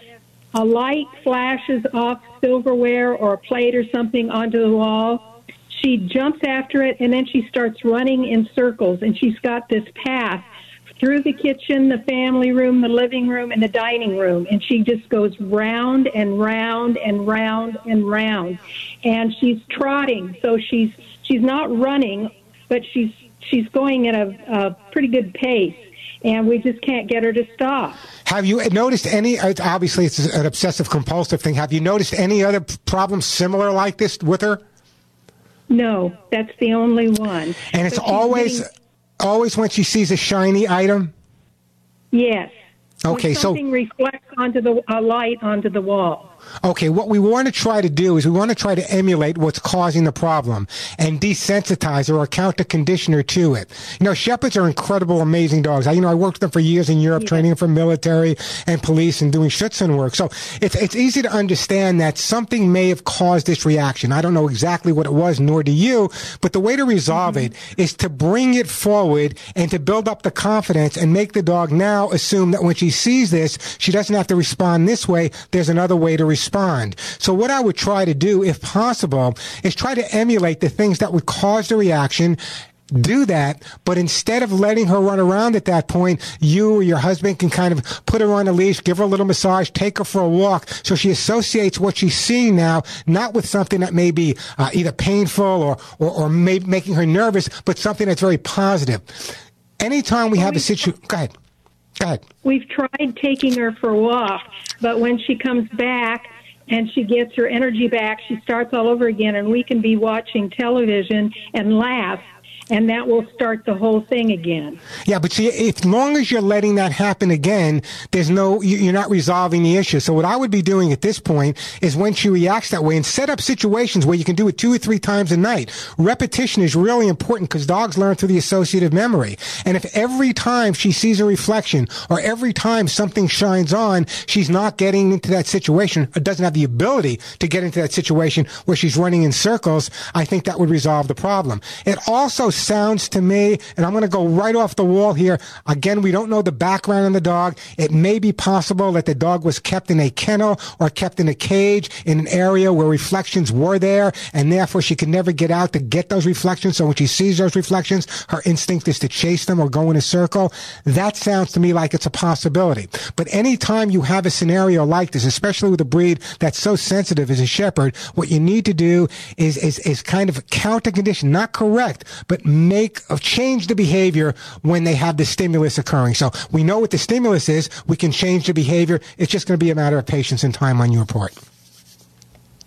a light flashes off silverware or a plate or something onto the wall, she jumps after it and then she starts running in circles and she's got this path through the kitchen, the family room, the living room, and the dining room. And she just goes round and round and round and round. And she's trotting, so she's she's not running, but she's she's going at a, a pretty good pace. And we just can't get her to stop. Have you noticed any? Obviously, it's an obsessive compulsive thing. Have you noticed any other problems similar like this with her? No, that's the only one. And it's always, always when she sees a shiny item. yes. Okay, When so something reflects onto the a light onto the wall. Okay, what we want to try to do is we want to try to emulate what's causing the problem and desensitize or account a conditioner to it. You know, shepherds are incredible, amazing dogs. I, you know, I worked with them for years in Europe, training them for military and police and doing Schutzhund work. So it's, it's easy to understand that something may have caused this reaction. I don't know exactly what it was, nor do you, but the way to resolve mm-hmm. it is to bring it forward and to build up the confidence and make the dog now assume that when she sees this, she doesn't have to respond this way. There's another way to respond. So what I would try to do, if possible, is try to emulate the things that would cause the reaction do that, but instead of letting her run around at that point, you or your husband can kind of put her on a leash, give her a little massage, take her for a walk, so she associates what she's seeing now, not with something that may be uh, either painful or, or, or may, making her nervous, but something that's very positive. Anytime we have a situation, go ahead. Go ahead. We've tried taking her for a walk, but when she comes back and she gets her energy back, she starts all over again, and we can be watching television and laugh, and that will start the whole thing again. Yeah, but see, as long as you're letting that happen again, there's no, you- you're not resolving the issue. So what I would be doing at this point is when she reacts that way and set up situations where you can do it two or three times a night. Repetition is really important because dogs learn through the associative memory. And if every time she sees a reflection or every time something shines on, she's not getting into that situation or doesn't have the ability to get into that situation where she's running in circles, I think that would resolve the problem. It also sounds to me, and I'm going to go right off the wall here. Again, we don't know the background on the dog. It may be possible that the dog was kept in a kennel or kept in a cage in an area where reflections were there, and therefore she could never get out to get those reflections. So when she sees those reflections, her instinct is to chase them or go in a circle. That sounds to me like it's a possibility. But anytime you have a scenario like this, especially with a breed that's so sensitive as a shepherd, what you need to do is, is, is kind of counter-condition, not correct, but make, change the behavior when they have the stimulus occurring. So we know what the stimulus is. We can change the behavior. It's just going to be a matter of patience and time on your part.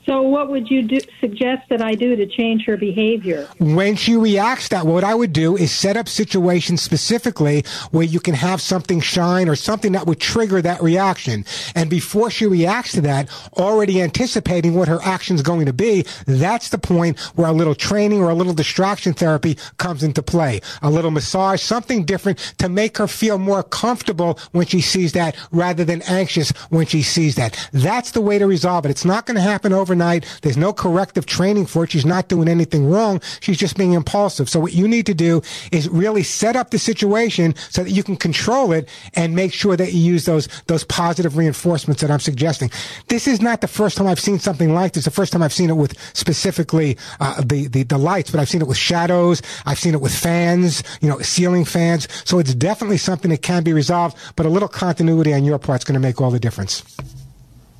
So, what would you do, suggest that I do to change her behavior? When she reacts that, what I would do is set up situations specifically where you can have something shine or something that would trigger that reaction. And before she reacts to that, already anticipating what her action is going to be, that's the point where a little training or a little distraction therapy comes into play. A little massage, something different to make her feel more comfortable when she sees that rather than anxious when she sees that. That's the way to resolve it. It's not going to happen overnight. There's no corrective training for it. She's not doing anything wrong. She's just being impulsive. So what you need to do is really set up the situation so that you can control it and make sure that you use those, those positive reinforcements that I'm suggesting. This is not the first time I've seen something like this. The first time I've seen it with specifically, uh, the, the, the lights, but I've seen it with shadows. I've seen it with fans, you know, ceiling fans. So it's definitely something that can be resolved, but a little continuity on your part is going to make all the difference.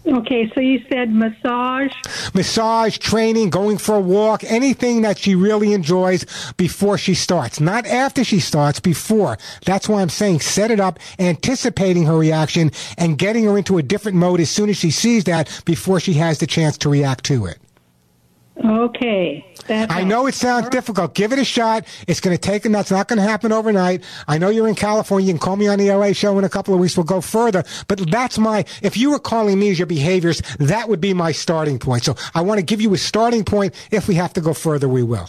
Okay, so you said massage. massage, training, going for a walk, anything that she really enjoys before she starts. Not after she starts, before. That's why I'm saying set it up, anticipating her reaction and getting her into a different mode as soon as she sees that before she has the chance to react to it. Okay, I know it sounds difficult. Give it a shot. It's going to take, and that's not going to happen overnight. I know you're in California. You can call me on the LA show in a couple of weeks. We'll go further. But that's my, if you were calling me as your behaviors, that would be my starting point. So I want to give you a starting point. If we have to go further, we will.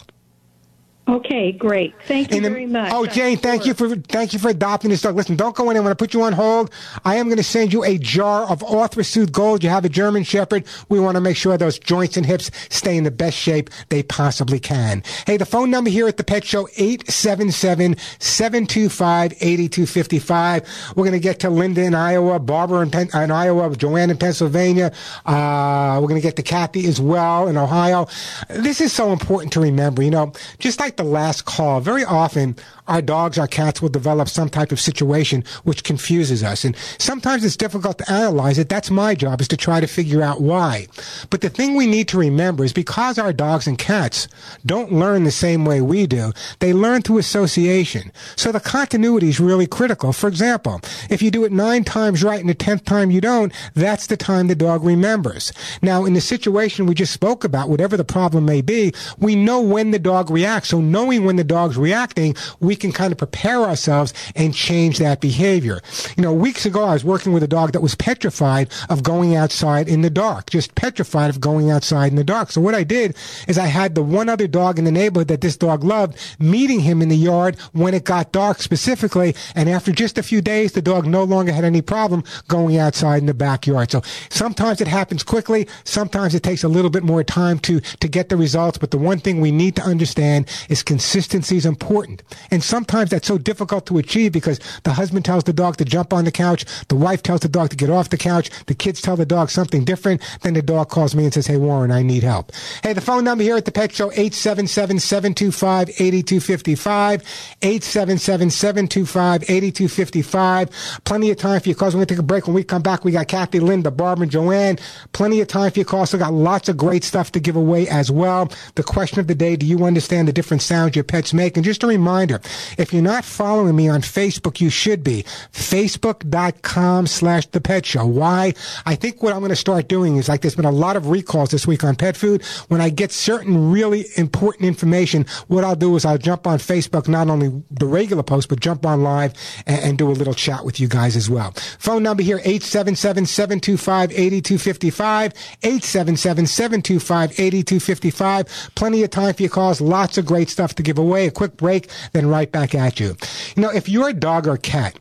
Okay, great. Thank you the- very much. Oh, Jane, thank you for thank you for adopting this dog. Listen, don't go in. I'm going to put you on hold. I am going to send you a jar of Orthosooth Gold. You have a German Shepherd. We want to make sure those joints and hips stay in the best shape they possibly can. Hey, the phone number here at the Pet Show 877-725-8255. We're going to get to Linda in Iowa, Barbara in, Pen- in Iowa, Joanne in Pennsylvania. Uh, we're going to get to Kathy as well in Ohio. This is so important to remember. You know, just like the last call, very often our dogs, our cats will develop some type of situation which confuses us. And sometimes it's difficult to analyze it. That's my job is to try to figure out why. But the thing we need to remember is because our dogs and cats don't learn the same way we do, they learn through association. So the continuity is really critical. For example, if you do it nine times right and the tenth time you don't, that's the time the dog remembers. Now, in the situation we just spoke about, whatever the problem may be, we know when the dog reacts. So knowing when the dog's reacting, we can kind of prepare ourselves and change that behavior. You know, weeks ago, I was working with a dog that was petrified of going outside in the dark, just petrified of going outside in the dark. So what I did is I had the one other dog in the neighborhood that this dog loved meeting him in the yard when it got dark specifically. And after just a few days, the dog no longer had any problem going outside in the backyard. So sometimes it happens quickly. Sometimes it takes a little bit more time to, to get the results. But the one thing we need to understand is consistency is important. And sometimes that's so difficult to achieve because the husband tells the dog to jump on the couch. The wife tells the dog to get off the couch. The kids tell the dog something different. Then the dog calls me and says, Hey, Warren, I need help. Hey, the phone number here at the Pet Show, 877-725-8255. 877-725-8255. Plenty of time for your calls. We're going to take a break. When we come back, we got Kathy, Linda, Barbara, and Joanne. Plenty of time for your calls. We got lots of great stuff to give away as well. The question of the day, do you understand the different sounds your pets make? And just a reminder, if you're not following me on Facebook, you should be. Facebook.com slash the pet show. Why? I think what I'm going to start doing is like there's been a lot of recalls this week on pet food. When I get certain really important information, what I'll do is I'll jump on Facebook, not only the regular post, but jump on live and, and do a little chat with you guys as well. Phone number here, 877-725-8255, 877-725-8255. Plenty of time for your calls. Lots of great stuff to give away. A quick break, then right back at you. You know, if your dog or cat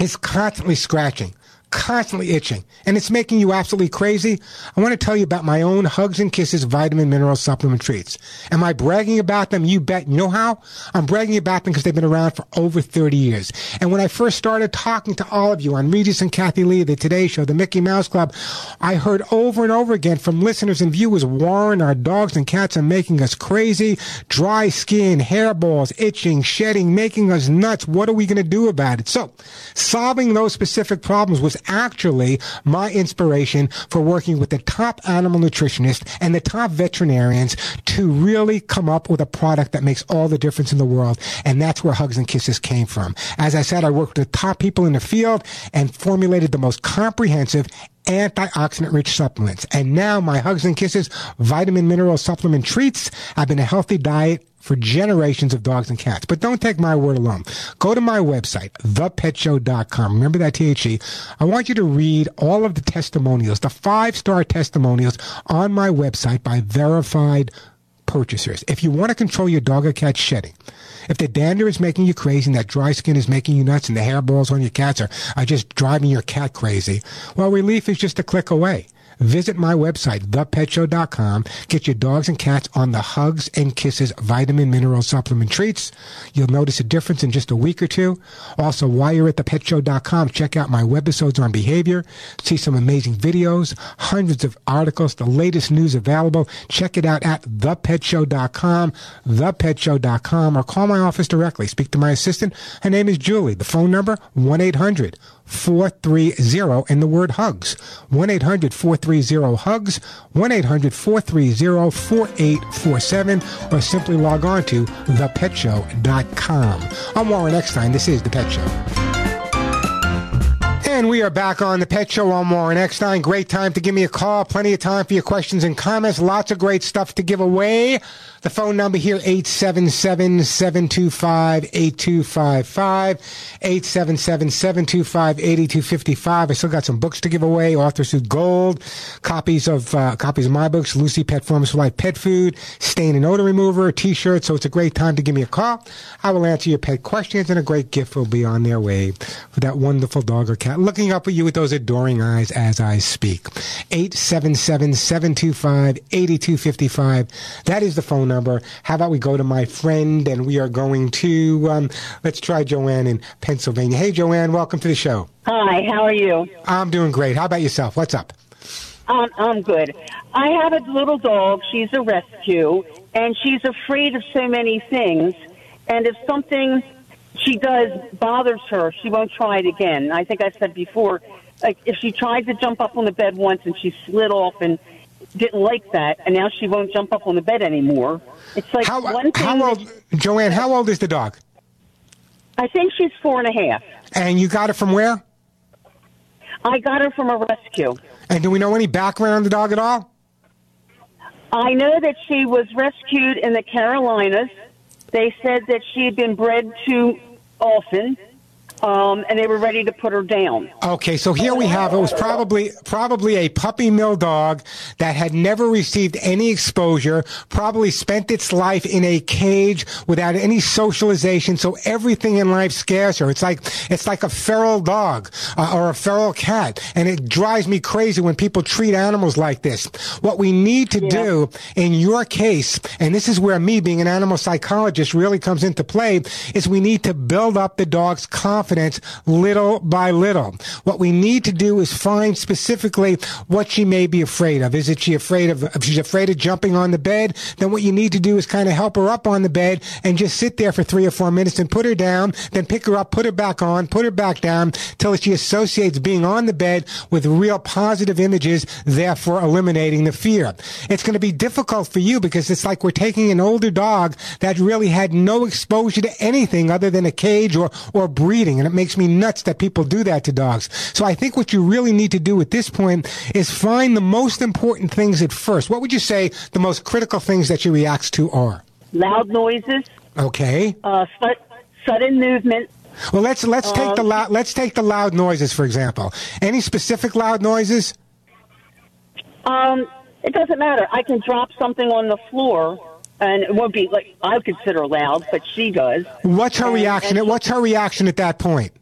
is constantly scratching, constantly itching, and it's making you absolutely crazy, I want to tell you about my own Hugs and Kisses vitamin mineral supplement treats. Am I bragging about them? You bet. You know how? I'm bragging about them because they've been around for over 30 years. And when I first started talking to all of you on Regis and Kathie Lee, the Today Show, the Mickey Mouse Club, I heard over and over again from listeners and viewers, Warren, our dogs and cats are making us crazy. Dry skin, hairballs, itching, shedding, making us nuts. What are we going to do about it? So, solving those specific problems was actually my inspiration for working with the top animal nutritionists and the top veterinarians to really come up with a product that makes all the difference in the world. And that's where Hugs and Kisses came from. As I said, I worked with top people in the field and formulated the most comprehensive antioxidant rich supplements. And now my Hugs and Kisses vitamin mineral supplement treats have been a healthy diet for generations of dogs and cats. But don't take my word alone. Go to my website, thepetshow.com. Remember that THE. I want you to read all of the testimonials, the five star testimonials on my website by verified purchasers. If you want to control your dog or cat shedding, if the dander is making you crazy and that dry skin is making you nuts and the hairballs on your cats are, are just driving your cat crazy, well, relief is just a click away. Visit my website, thepetshow.com. Get your dogs and cats on the Hugs and Kisses vitamin mineral supplement treats. You'll notice a difference in just a week or two. Also, while you're at thepetshow.com, check out my webisodes on behavior. See some amazing videos, hundreds of articles, the latest news available. Check it out at thepetshow.com, thepetshow.com, or call my office directly. Speak to my assistant. Her name is Julie. The phone number, 1-800- 430 and the word hugs. 1 800 430 hugs, 1 800 430 4847, or simply log on to thepetshow.com. I'm Warren Eckstein. This is The Pet Show. We are back on the Pet Show on Warren Eckstein. Great time to give me a call. Plenty of time for your questions and comments. Lots of great stuff to give away. The phone number here, 877-725-8255. 877-725-8255. I still got some books to give away. Orthosooth Gold. Copies of, uh, copies of my books, Lucy Pet Formulas for Life Pet Food, Stain and Odor Remover, t-shirt. So it's a great time to give me a call. I will answer your pet questions and a great gift will be on their way for that wonderful dog or cat looking up at you with those adoring eyes as I speak. 877-725-8255. That is the phone number. How about we go to my friend and we are going to, um, let's try Joanne in Pennsylvania. Hey, Joanne, welcome to the show. Hi, how are you? I'm doing great. How about yourself? What's up? Um, I'm good. I have a little dog. She's a rescue, and she's afraid of so many things. And if something she does bothers her, she won't try it again. I think I said before, like if she tried to jump up on the bed once and she slid off and didn't like that, and now she won't jump up on the bed anymore. It's like How, one thing. how old, Joanne, how old is the dog? I think she's four and a half. And you got it from where? I got her from a rescue. And do we know any background on the dog at all? I know that she was rescued in the Carolinas. They said that she had been bred too often, um, and they were ready to put her down. Okay, so here we have it was probably probably a puppy mill dog that had never received any exposure, probably spent its life in a cage without any socialization, so everything in life scares her. It's like it's like a feral dog uh, or a feral cat, and it drives me crazy when people treat animals like this. What we need to do in your case, and this is where me being an animal psychologist really comes into play, is we need to build up the dog's confidence little by little. What we need to do is find specifically what she may be afraid of. Is it she afraid of, if she's afraid of jumping on the bed, then what you need to do is kind of help her up on the bed and just sit there for three or four minutes and put her down, then pick her up, put her back on, put her back down till she associates being on the bed with real positive images, therefore eliminating the fear. It's going to be difficult for you because it's like we're taking an older dog that really had no exposure to anything other than a cage or, or breeding. And it makes me nuts that people do that to dogs. So I think what you really need to do at this point is find the most important things at first. What would you say the most critical things that she reacts to are? Loud noises, Okay. uh, sudden movement. Well, let's let's take the Um, loud let's take the loud noises for example. Any specific loud noises? Um, it doesn't matter. I can drop something on the floor, and it won't be like I would consider loud, but she does. What's her And- reaction? and What's her reaction at that point?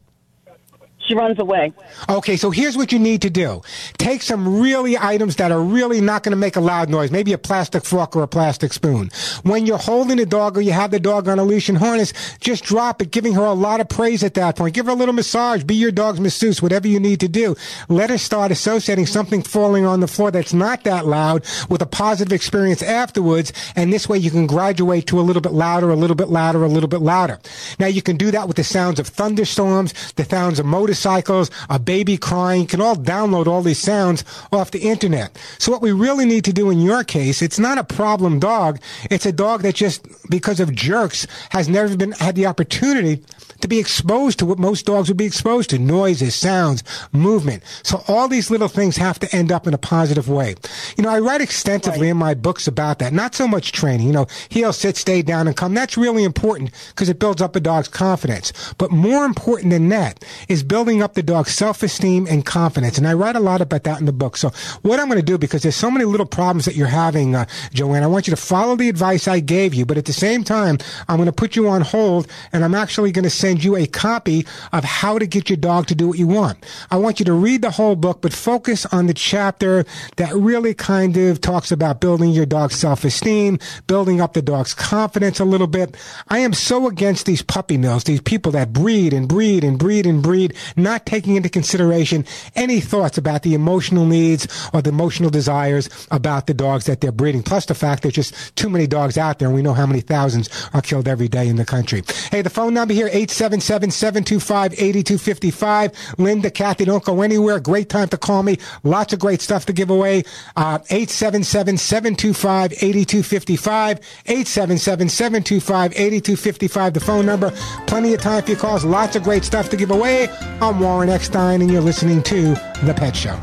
She runs away. Okay, so here's what you need to do. Take some really items that are really not going to make a loud noise. Maybe a plastic fork or a plastic spoon. When you're holding the dog or you have the dog on a leash and harness, just drop it, giving her a lot of praise at that point. Give her a little massage. Be your dog's masseuse, whatever you need to do. Let her start associating something falling on the floor that's not that loud with a positive experience afterwards. And this way you can graduate to a little bit louder, a little bit louder, a little bit louder. Now you can do that with the sounds of thunderstorms, the sounds of motorcycles, a baby crying. You can all download all these sounds off the internet. So what we really need to do in your case, it's not a problem dog. It's a dog that just, because of jerks, has never been, had the opportunity to be exposed to what most dogs would be exposed to. Noises, sounds, movement. So all these little things have to end up in a positive way. You know, I write extensively in my books about that. Not so much training, you know, heel, sit, stay down and come. That's really important because it builds up a dog's confidence. But more important than that is building up the dog's self-esteem and confidence. And I write a lot about that in the book. So what I'm going to do, because there's so many little problems that you're having, uh, Joanne, I want you to follow the advice I gave you. But at the same time, I'm going to put you on hold and I'm actually going to send you a copy of how to get your dog to do what you want. I want you to read the whole book, but focus on the chapter that really kind of talks about building your dog's self-esteem, building up the dog's confidence a little bit. I am so against these puppy mills, these people that breed and breed and breed and breed, not taking into consideration any thoughts about the emotional needs or the emotional desires about the dogs that they're breeding. Plus the fact there's just too many dogs out there and we know how many thousands are killed every day in the country. Hey, the phone number here, 877-725-8255. Linda, Kathy, don't go anywhere. Great time to call me. Lots of great stuff to give away. Uh, 877-725-8255. 877-725-8255, the phone number. Plenty of time for your calls. Lots of great stuff to give away. I'm Warren Eckstein, and you're listening to The Pet Show.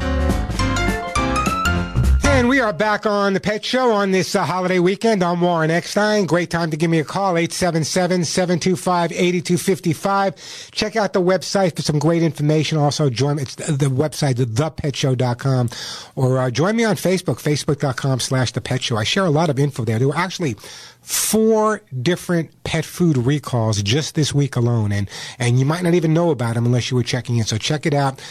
And we are back on the Pet Show on this uh, holiday weekend. I'm Warren Eckstein. Great time to give me a call, 877-725-8255. Check out the website for some great information. Also, join it's the, website, thepetshow.com. Or uh, join me on Facebook, facebook.com slash the pet show. I share a lot of info there. There were actually four different pet food recalls just this week alone. And, and you might not even know about them unless you were checking in. So check it out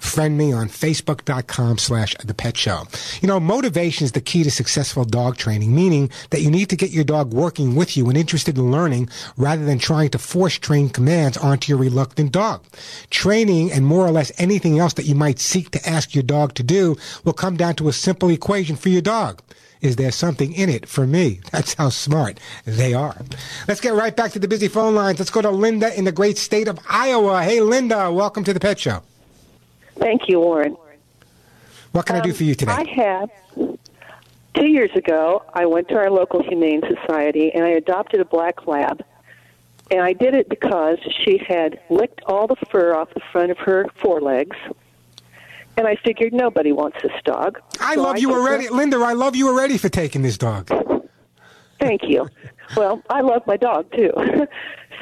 friend me on facebook.com slash the pet show you know motivation is the key to successful dog training meaning that you need to get your dog working with you and interested in learning rather than trying to force train commands onto your reluctant dog training and more or less anything else that you might seek to ask your dog to do will come down to a simple equation for your dog is there something in it for me? (laughs) That's how smart they are. Let's get right back to the busy phone lines. Let's go to Linda in the great state of Iowa. Hey, Linda, welcome to the Pet Show. Thank you, Warren. What can I do um, for you today? I have. Two years ago, I went to our local Humane Society and I adopted a black lab. And I did it because she had licked all the fur off the front of her forelegs. And I figured nobody wants this dog. I So love you took her- already. Linda, I love you already for taking this dog. Thank you. Well, I love my dog too. (laughs)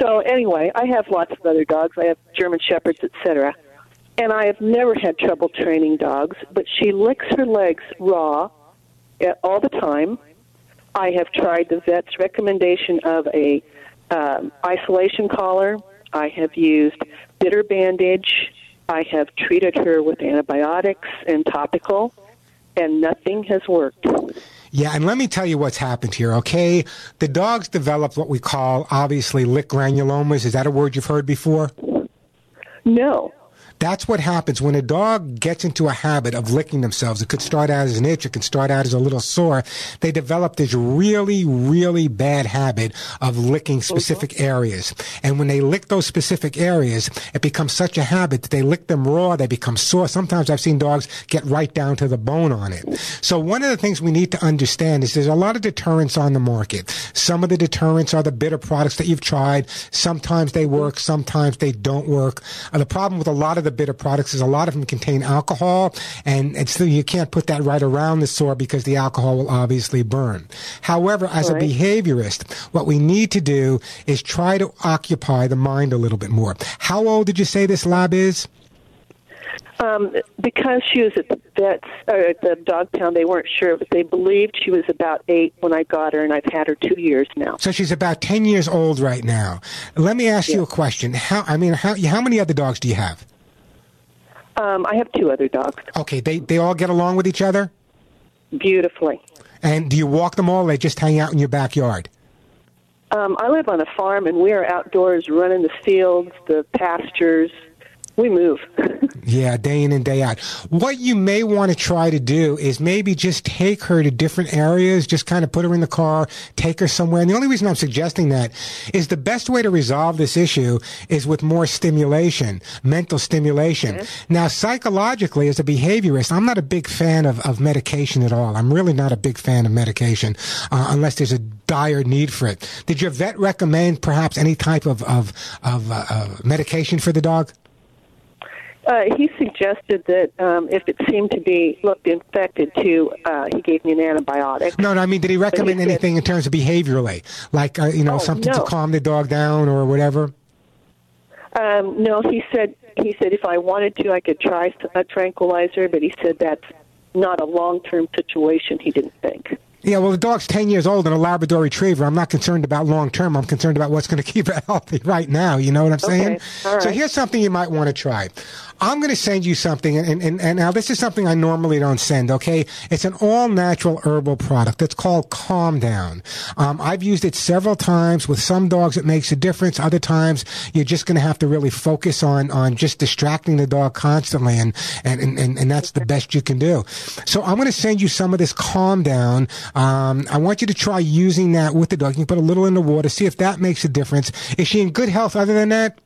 so anyway, I have lots of other dogs. I have German shepherds, etc. And I have never had trouble training dogs, but she licks her legs raw all the time. I have tried the vet's recommendation of a um, isolation collar. I have used bitter bandage. I have treated her with antibiotics and topical, and nothing has worked. Yeah, and let me tell you what's happened here, okay? The dogs developed what we call, obviously, lick granulomas. Is that a word you've heard before? No. That's what happens when a dog gets into a habit of licking themselves. It could start out as an itch, it can start out as a little sore. They develop this really, really bad habit of licking specific areas. And when they lick those specific areas, it becomes such a habit that they lick them raw, they become sore. Sometimes I've seen dogs get right down to the bone on it. So one of the things we need to understand is there's a lot of deterrents on the market. Some of the deterrents are the bitter products that you've tried. Sometimes they work, sometimes they don't work. Uh, the problem with a lot of the bitter products is a lot of them contain alcohol, and it's you can't put that right around the sore because the alcohol will obviously burn. However, as Right. a behaviorist, what we need to do is try to occupy the mind a little bit more. How old did you say this lab is? Um, because she was at the vet's or at the dog pound, they weren't sure, but they believed she was about eight when I got her, and I've had her two years now. So she's about 10 years old right now. Let me ask you a question. How, I mean, how, how many other dogs do you have? Um, I have two other dogs. Okay, they, they all get along with each other? Beautifully. And do you walk them all? Or they just hang out in your backyard? Um, I live on a farm, and we are outdoors running the fields, the pastures. We move. (laughs) Yeah, day in and day out. What you may want to try to do is maybe just take her to different areas, just kind of put her in the car, take her somewhere. And the only reason I'm suggesting that is the best way to resolve this issue is with more stimulation, mental stimulation. Now, psychologically, as a behaviorist, I'm not a big fan of, of medication at all. I'm really not a big fan of medication uh, unless there's a dire need for it. Did your vet recommend perhaps any type of, of, of uh, uh, medication for the dog? Uh, he suggested that um, if it seemed to be looked infected, too, uh, he gave me an antibiotic. No, no. I mean, did he recommend said- anything in terms of behaviorally, like uh, you know Oh, something to calm the dog down or whatever? Um, no, he said he said if I wanted to, I could try a tranquilizer, but he said that's not a long term situation. He didn't think. Yeah, well, the dog's ten years old and a Labrador Retriever. I'm not concerned about long term. I'm concerned about what's going (laughs) to keep it healthy right now. You know what I'm saying? Okay, all So here's something you might want to try. I'm going to send you something, and, and, and now this is something I normally don't send, okay? It's an all natural herbal product. It's called Calm Down. Um, I've used it several times. With some dogs, it makes a difference. Other times, you're just going to have to really focus on, on just distracting the dog constantly, and, and, and, and that's the best you can do. So I'm going to send you some of this Calm Down. Um, I want you to try using that with the dog. You can put a little in the water, see if that makes a difference. Is she in good health other than that?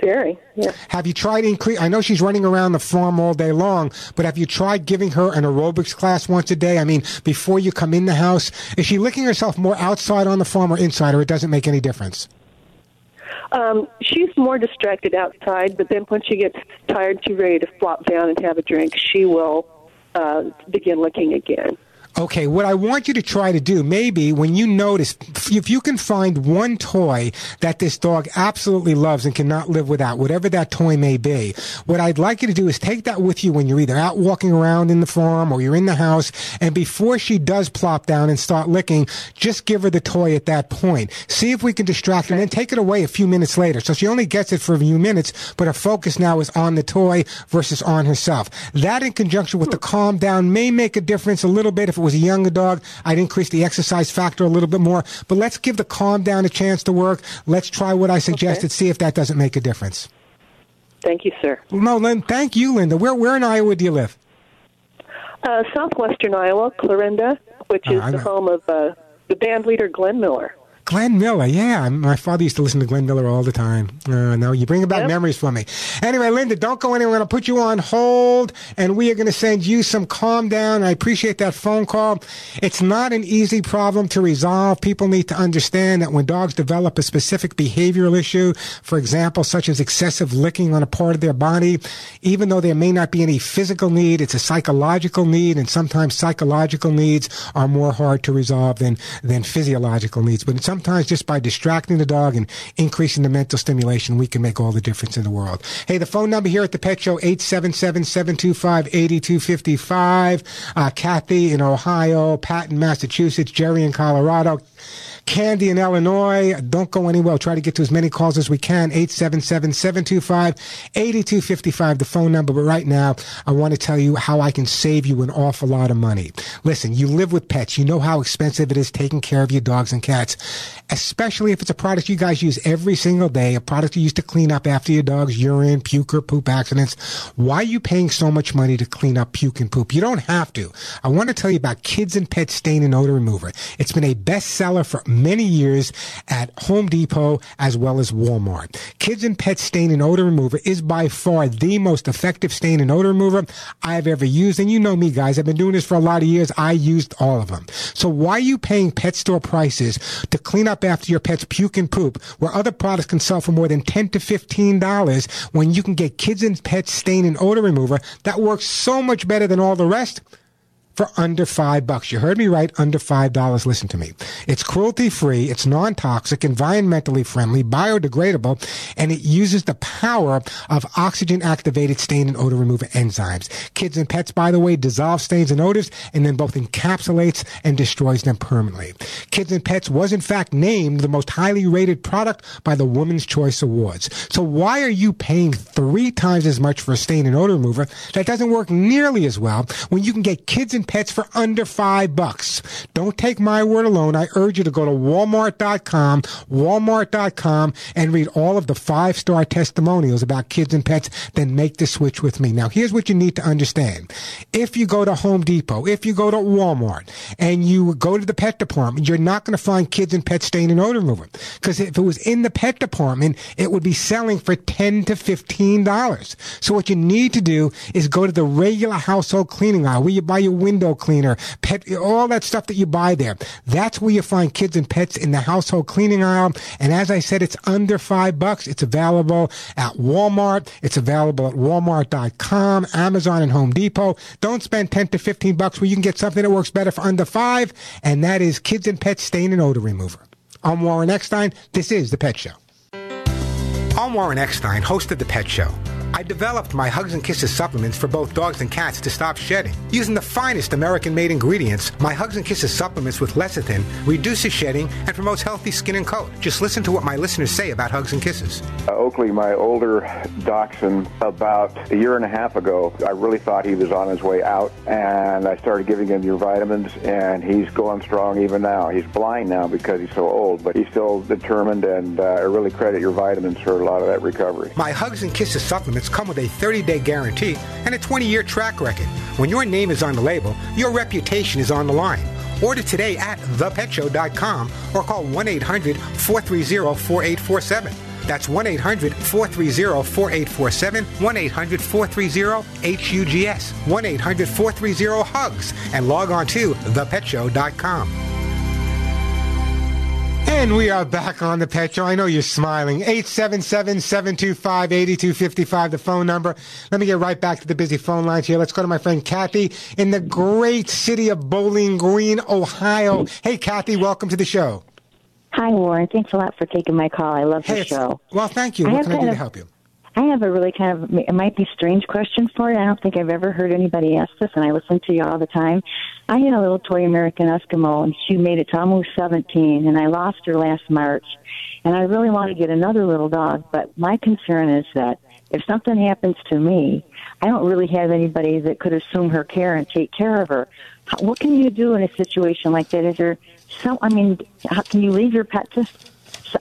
Very. Yeah. Have you tried increase? I know she's running around the farm all day long, but have you tried giving her an aerobics class once a day? I mean, before you come in the house, is she licking herself more outside on the farm or inside, or it doesn't make any difference? Um, she's more distracted outside, but then once she gets tired, too ready to flop down and have a drink. She will uh, begin licking again. Okay, what I want you to try to do, maybe when you notice, if you can find one toy that this dog absolutely loves and cannot live without, whatever that toy may be, what I'd like you to do is take that with you when you're either out walking around in the farm or you're in the house, and before she does plop down and start licking, just give her the toy at that point. See if we can distract her, and then take it away a few minutes later. So she only gets it for a few minutes, but her focus now is on the toy versus on herself. That in conjunction with the hmm. calm down may make a difference a little bit if it was a younger dog, I'd increase the exercise factor a little bit more. But let's give the calm down a chance to work. Let's try what I suggested, see if that doesn't make a difference. Thank you, sir. No, Lynn, thank you, Linda. Where, where in Iowa do you live? Uh, southwestern Iowa, Clarinda, which Oh, is I the home of uh, the band leader Glenn Miller. Glenn Miller, yeah. My father used to listen to Glenn Miller all the time. Uh, no, you bring back memories for me. Anyway, Linda, don't go anywhere. To put you on hold, and we are going to send you some calm down. I appreciate that phone call. It's not an easy problem to resolve. People need to understand that when dogs develop a specific behavioral issue, for example, such as excessive licking on a part of their body, even though there may not be any physical need, it's a psychological need, and sometimes psychological needs are more hard to resolve than, than physiological needs. But sometimes just by distracting the dog and increasing the mental stimulation, we can make all the difference in the world. Hey, the phone number here at the Pet Show, 877-725-8255. Uh, Kathy in Ohio, Pat in Massachusetts, Jerry in Colorado. Candy in Illinois. Don't go anywhere. Try to get to as many calls as we can. 877-725-8255, the phone number. But right now, I want to tell you how I can save you an awful lot of money. Listen, you live with pets. You know how expensive it is taking care of your dogs and cats, especially if it's a product you guys use every single day, a product you use to clean up after your dog's urine, puke, or poop accidents. Why are you paying so much money to clean up puke and poop? You don't have to. I want to tell you about Kids and Pet Stain and Odor Remover. It's been a bestseller for many years at Home Depot as well as Walmart. Kids and Pet Stain and Odor Remover is by far the most effective stain and odor remover I've ever used. And you know me, guys. I've been doing this for a lot of years. I used all of them. So why are you paying pet store prices to clean up after your pet's puke and poop where other products can sell for more than 10 to $15 when you can get Kids and Pet Stain and Odor Remover that works so much better than all the rest? For under five bucks. You heard me right, under five dollars. Listen to me. It's cruelty free, it's non toxic, environmentally friendly, biodegradable, and it uses the power of oxygen activated stain and odor remover enzymes. Kids and pets, by the way, dissolve stains and odors and then both encapsulates and destroys them permanently. Kids and Pets was in fact named the most highly rated product by the Women's Choice Awards. So why are you paying three times as much for a stain and odor remover that doesn't work nearly as well when you can get kids and pets for under five bucks? Don't take my word alone. I urge you to go to walmart.com, walmart.com and read all of the five star testimonials about kids and pets, then make the switch with me. Now here's what you need to understand. If you go to Home Depot, if you go to Walmart and you go to the pet department, you're not going to find kids and pet stain and odor remover. Because if it was in the pet department, it would be selling for 10 to $15. So what you need to do is go to the regular household cleaning aisle where you buy your window cleaner, pet, all that stuff that you buy there. That's where you find kids and pets in the household cleaning aisle. And as I said, it's under five bucks. It's available at Walmart. It's available at walmart.com, Amazon and Home Depot. Don't spend 10 to 15 bucks where you can get something that works better for under five. And that is kids and pets stain and odor remover. I'm Warren Eckstein. This is The Pet Show. I'm Warren Eckstein, host of The Pet Show. I developed my Hugs and Kisses supplements for both dogs and cats to stop shedding. Using the finest American-made ingredients, my Hugs and Kisses supplements with lecithin reduces shedding and promotes healthy skin and coat. Just listen to what my listeners say about Hugs and Kisses. Uh, Oakley, my older dachshund, about a year and a half ago, I really thought he was on his way out, and I started giving him your vitamins, and he's going strong even now. He's blind now because he's so old, but he's still determined, and uh, I really credit your vitamins for a lot of that recovery. My Hugs and Kisses supplements come with a 30-day guarantee and a 20-year track record. When your name is on the label, your reputation is on the line. Order today at thepetshow.com or call 1-800-430-4847. That's 1 800 430 4847, 1 800 430 HUGS, 1 800 430 HUGS, and log on to thepetshow.com. And we are back on the Pet Show. I know you're smiling. 877-725-8255, the phone number. Let me get right back to the busy phone lines here. Let's go to my friend Kathy in the great city of Bowling Green, Ohio. Hey, Kathy, welcome to the show. Hi, Warren. Thanks a lot for taking my call. I love Hey, the show. Well, thank you. I What can I do kind to of- help you? I have a really kind of it might be strange question for you. I don't think I've ever heard anybody ask this, and I listen to you all the time. I had a little toy American Eskimo, and she made it to almost 17, and I lost her last March. And I really want to get another little dog, but my concern is that if something happens to me, I don't really have anybody that could assume her care and take care of her. What can you do in a situation like that? Is there some? I mean, how can you leave your pet to?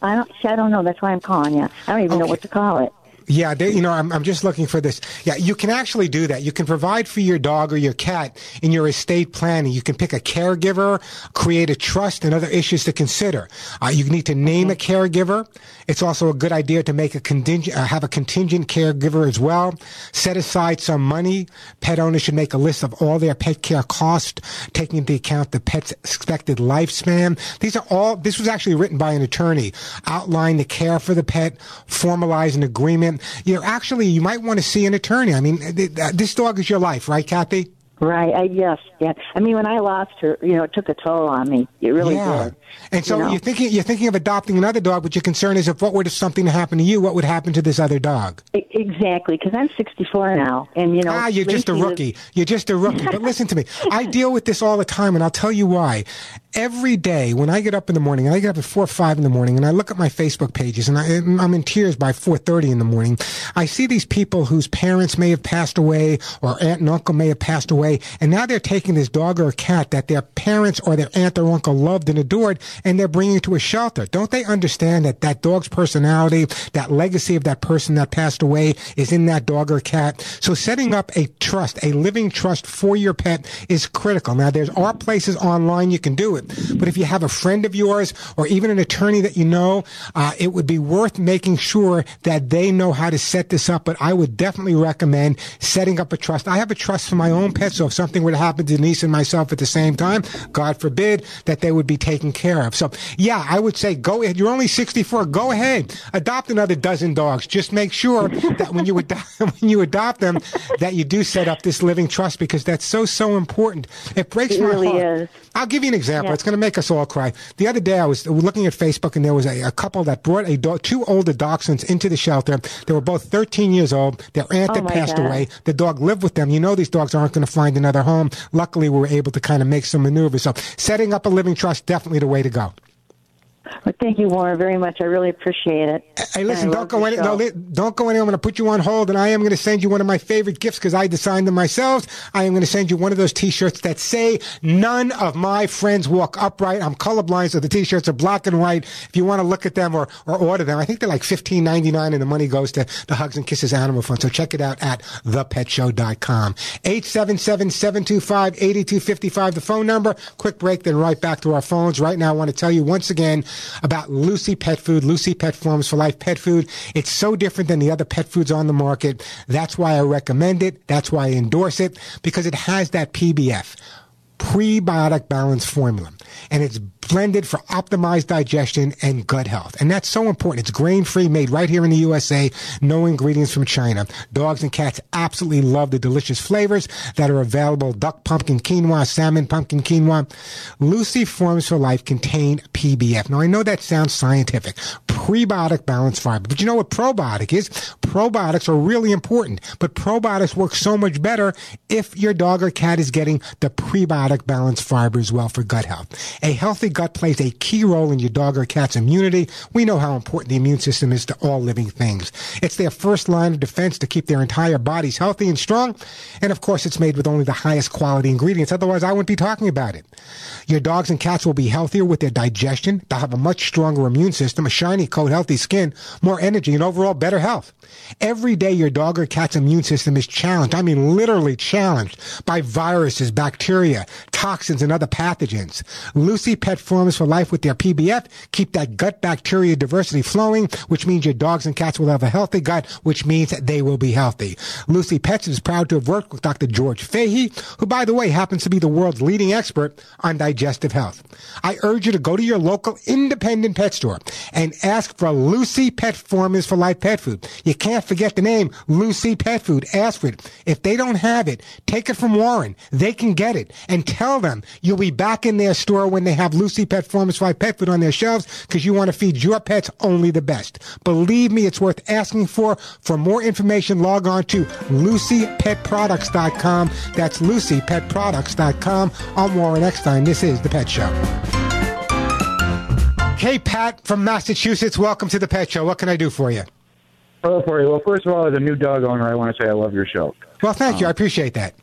I don't. see, I don't know. That's why I'm calling you. I don't even know what to call it. Yeah, they, you know, I'm, I'm just looking for this. Yeah, you can actually do that. You can provide for your dog or your cat in your estate planning. You can pick a caregiver, create a trust, and other issues to consider. Uh, you need to name a caregiver. It's also a good idea to make a contingent, uh, have a contingent caregiver as well. Set aside some money. Pet owners should make a list of all their pet care costs, taking into account the pet's expected lifespan. These are all, this was actually written by an attorney. Outline the care for the pet, formalize an agreement. You know, actually, you might want to see an attorney. I mean, th- th- this dog is your life, right, Kathy? Right. I, yes. Yeah. I mean, when I lost her, you know, it took a toll on me. It really yeah. did. And so you know? you're thinking you're thinking of adopting another dog, but your concern is if what were to something to happen to you, what would happen to this other dog? E- Exactly, because I'm 64 now, and you know. ah, you're just a rookie. You're just a rookie. but listen to me. I (laughs) deal with this all the time, and I'll tell you why. Every day when I get up in the morning, and I get up at four or five in the morning, and I look at my Facebook pages, and I, I'm in tears by 4:30 in the morning. I see these people whose parents may have passed away, or aunt and uncle may have passed away, and now they're taking this dog or cat that their parents or their aunt or uncle loved and adored, and they're bringing it to a shelter. Don't they understand that that dog's personality, that legacy of that person that passed away, is in that dog or cat? So setting up a trust, a living trust for your pet, is critical. Now, there's are places online you can do it, but if you have a friend of yours or even an attorney that you know, uh, it would be worth making sure that they know how to set this up. But I would definitely recommend setting up a trust. I have a trust for my own so if something were to happen to Denise and myself at the same time, God forbid, that they would be taken care of. So, yeah, I would say go ahead. You're only 64. Go ahead. Adopt another dozen dogs. Just make sure that when you adopt, (laughs) when you adopt them, that you do set up this living trust because that's so, so important. It breaks It my really heart. is. I'll give you an example. Yeah. It's going to make us all cry. The other day, I was looking at Facebook, and there was a, a couple that brought a dog, two older dachshunds into the shelter. They were both 13 years old. Their aunt Oh, had passed God. away. The dog lived with them. You know, these dogs aren't going to find another home. Luckily, we were able to kind of make some maneuvers. So, setting up a living trust definitely the way to go. Well, thank you, Warren, very much. I really appreciate it. Hey, listen, don't go in. No, li- don't go in. I'm going to put you on hold, and I am going to send you one of my favorite gifts because I designed them myself. I am going to send you one of those T-shirts that say "None of my friends walk upright." I'm colorblind, so the T-shirts are black and white. If you want to look at them or, or order them, I think they're like fifteen ninety nine, and the money goes to the Hugs and Kisses Animal Fund. So check it out at thepetshow.com. 877-725-8255, the phone number. Quick break, then right back to our phones. Right now, I want to tell you once again about Lucy Pet Food, Lucy Pet Formulas for Life Pet Food. It's so different than the other pet foods on the market. That's why I recommend it. That's why I endorse it because it has that PBF prebiotic balance formula and it's blended for optimized digestion and gut health. And that's so important. It's grain free made right here in the usa no ingredients from china. Dogs and cats absolutely love the delicious flavors that are available. Duck pumpkin quinoa salmon pumpkin quinoa. Lucy formulas for life contain pbf now i know that sounds scientific. Prebiotic balance fiber. But you know what probiotic is? Probiotics are really important. But probiotics work so much better if your dog or cat is getting the prebiotic balance fiber as well for gut health. A healthy gut plays a key role in your dog or cat's immunity. We know how important the immune system is to all living things. It's their first line of defense to keep their entire bodies healthy and strong. And of course, it's made with only the highest quality ingredients. Otherwise, I wouldn't be talking about it. Your dogs and cats will be healthier with their digestion. They'll have a much stronger immune system, a shiny coat, healthy skin, more energy, and overall better health. Every day your dog or cat's immune system is challenged. I mean, literally challenged by viruses, bacteria, toxins, and other pathogens. Lucy Pet Formulas for Life with their PBF keep that gut bacteria diversity flowing, which means your dogs and cats will have a healthy gut, which means they will be healthy. Lucy Pets is proud to have worked with Dr. George Fahey, who, by the way, happens to be the world's leading expert on digestive health. I urge you to go to your local independent pet store and ask for Lucy Pet Formulas for Life pet food. You can't forget the name Lucy Pet Food. Ask for it. If they don't have it, take it from Warren. They can get it and tell them you'll be back in their store when they have Lucy Pet Formulas for pet food on their shelves because you want to feed your pets only the best. Believe me, it's worth asking for. For more information, log on to lucypetproducts.com. That's lucypetproducts.com. I'm Warren Eckstein. This is The Pet Show. Hey, Pat from Massachusetts. Welcome to The Pet Show. What can I do for you? Hello, for you. Well, first of all, as a new dog owner, I want to say I love your show. Well, thank you. Um, I appreciate that.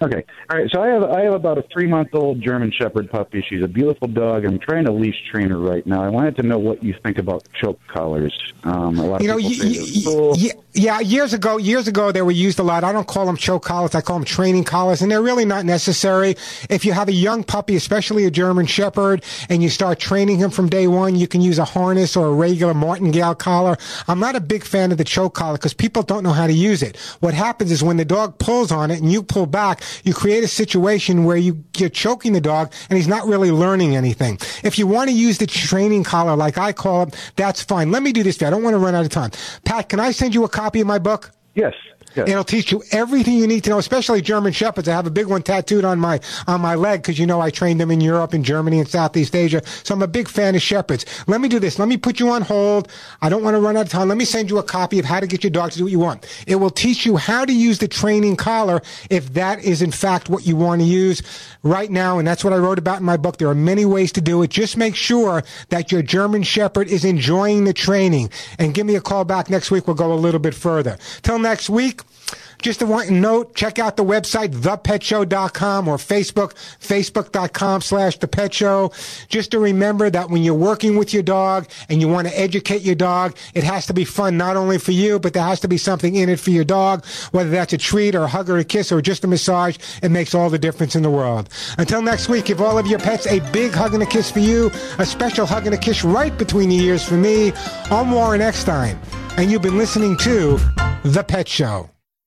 Okay. All right. So I have I have about a three month old German Shepherd puppy. She's a beautiful dog. I'm trying to leash train her right now. I wanted to know what you think about choke collars. Um, a lot You of know, people y- say y- cool. y- yeah, years ago, years ago, they were used a lot. I don't call them choke collars. I call them training collars, and they're really not necessary. If you have a young puppy, especially a German Shepherd, and you start training him from day one, you can use a harness or a regular martingale collar. I'm not a big fan of the choke collar because people don't know how to use it. What happens is when the dog pulls on it and you pull back, you create a situation where you, you're choking the dog and he's not really learning anything. If you want to use the training collar like I call it, that's fine. Let me do this. I don't want to run out of time. Pat, can I send you a copy of my book? Yes. It'll teach you everything you need to know, especially German Shepherds. I have a big one tattooed on my on my leg because you know I trained them in Europe and Germany and Southeast Asia. So I'm a big fan of Shepherds. Let me do this. Let me put you on hold. I don't want to run out of time. Let me send you a copy of how to get your dog to do what you want. It will teach you how to use the training collar if that is in fact what you want to use right now. And that's what I wrote about in my book. There are many ways to do it. Just make sure that your German Shepherd is enjoying the training. And give me a call back next week. We'll go a little bit further. Till next week week. Just a note, check out the website, thepetshow.com or Facebook, facebook.com slash the pet show. Just to remember that when you're working with your dog and you want to educate your dog, it has to be fun not only for you, but there has to be something in it for your dog, whether that's a treat or a hug or a kiss or just a massage. It makes all the difference in the world. Until next week, give all of your pets a big hug and a kiss for you, a special hug and a kiss right between the ears for me. I'm Warren Eckstein, and you've been listening to The Pet Show.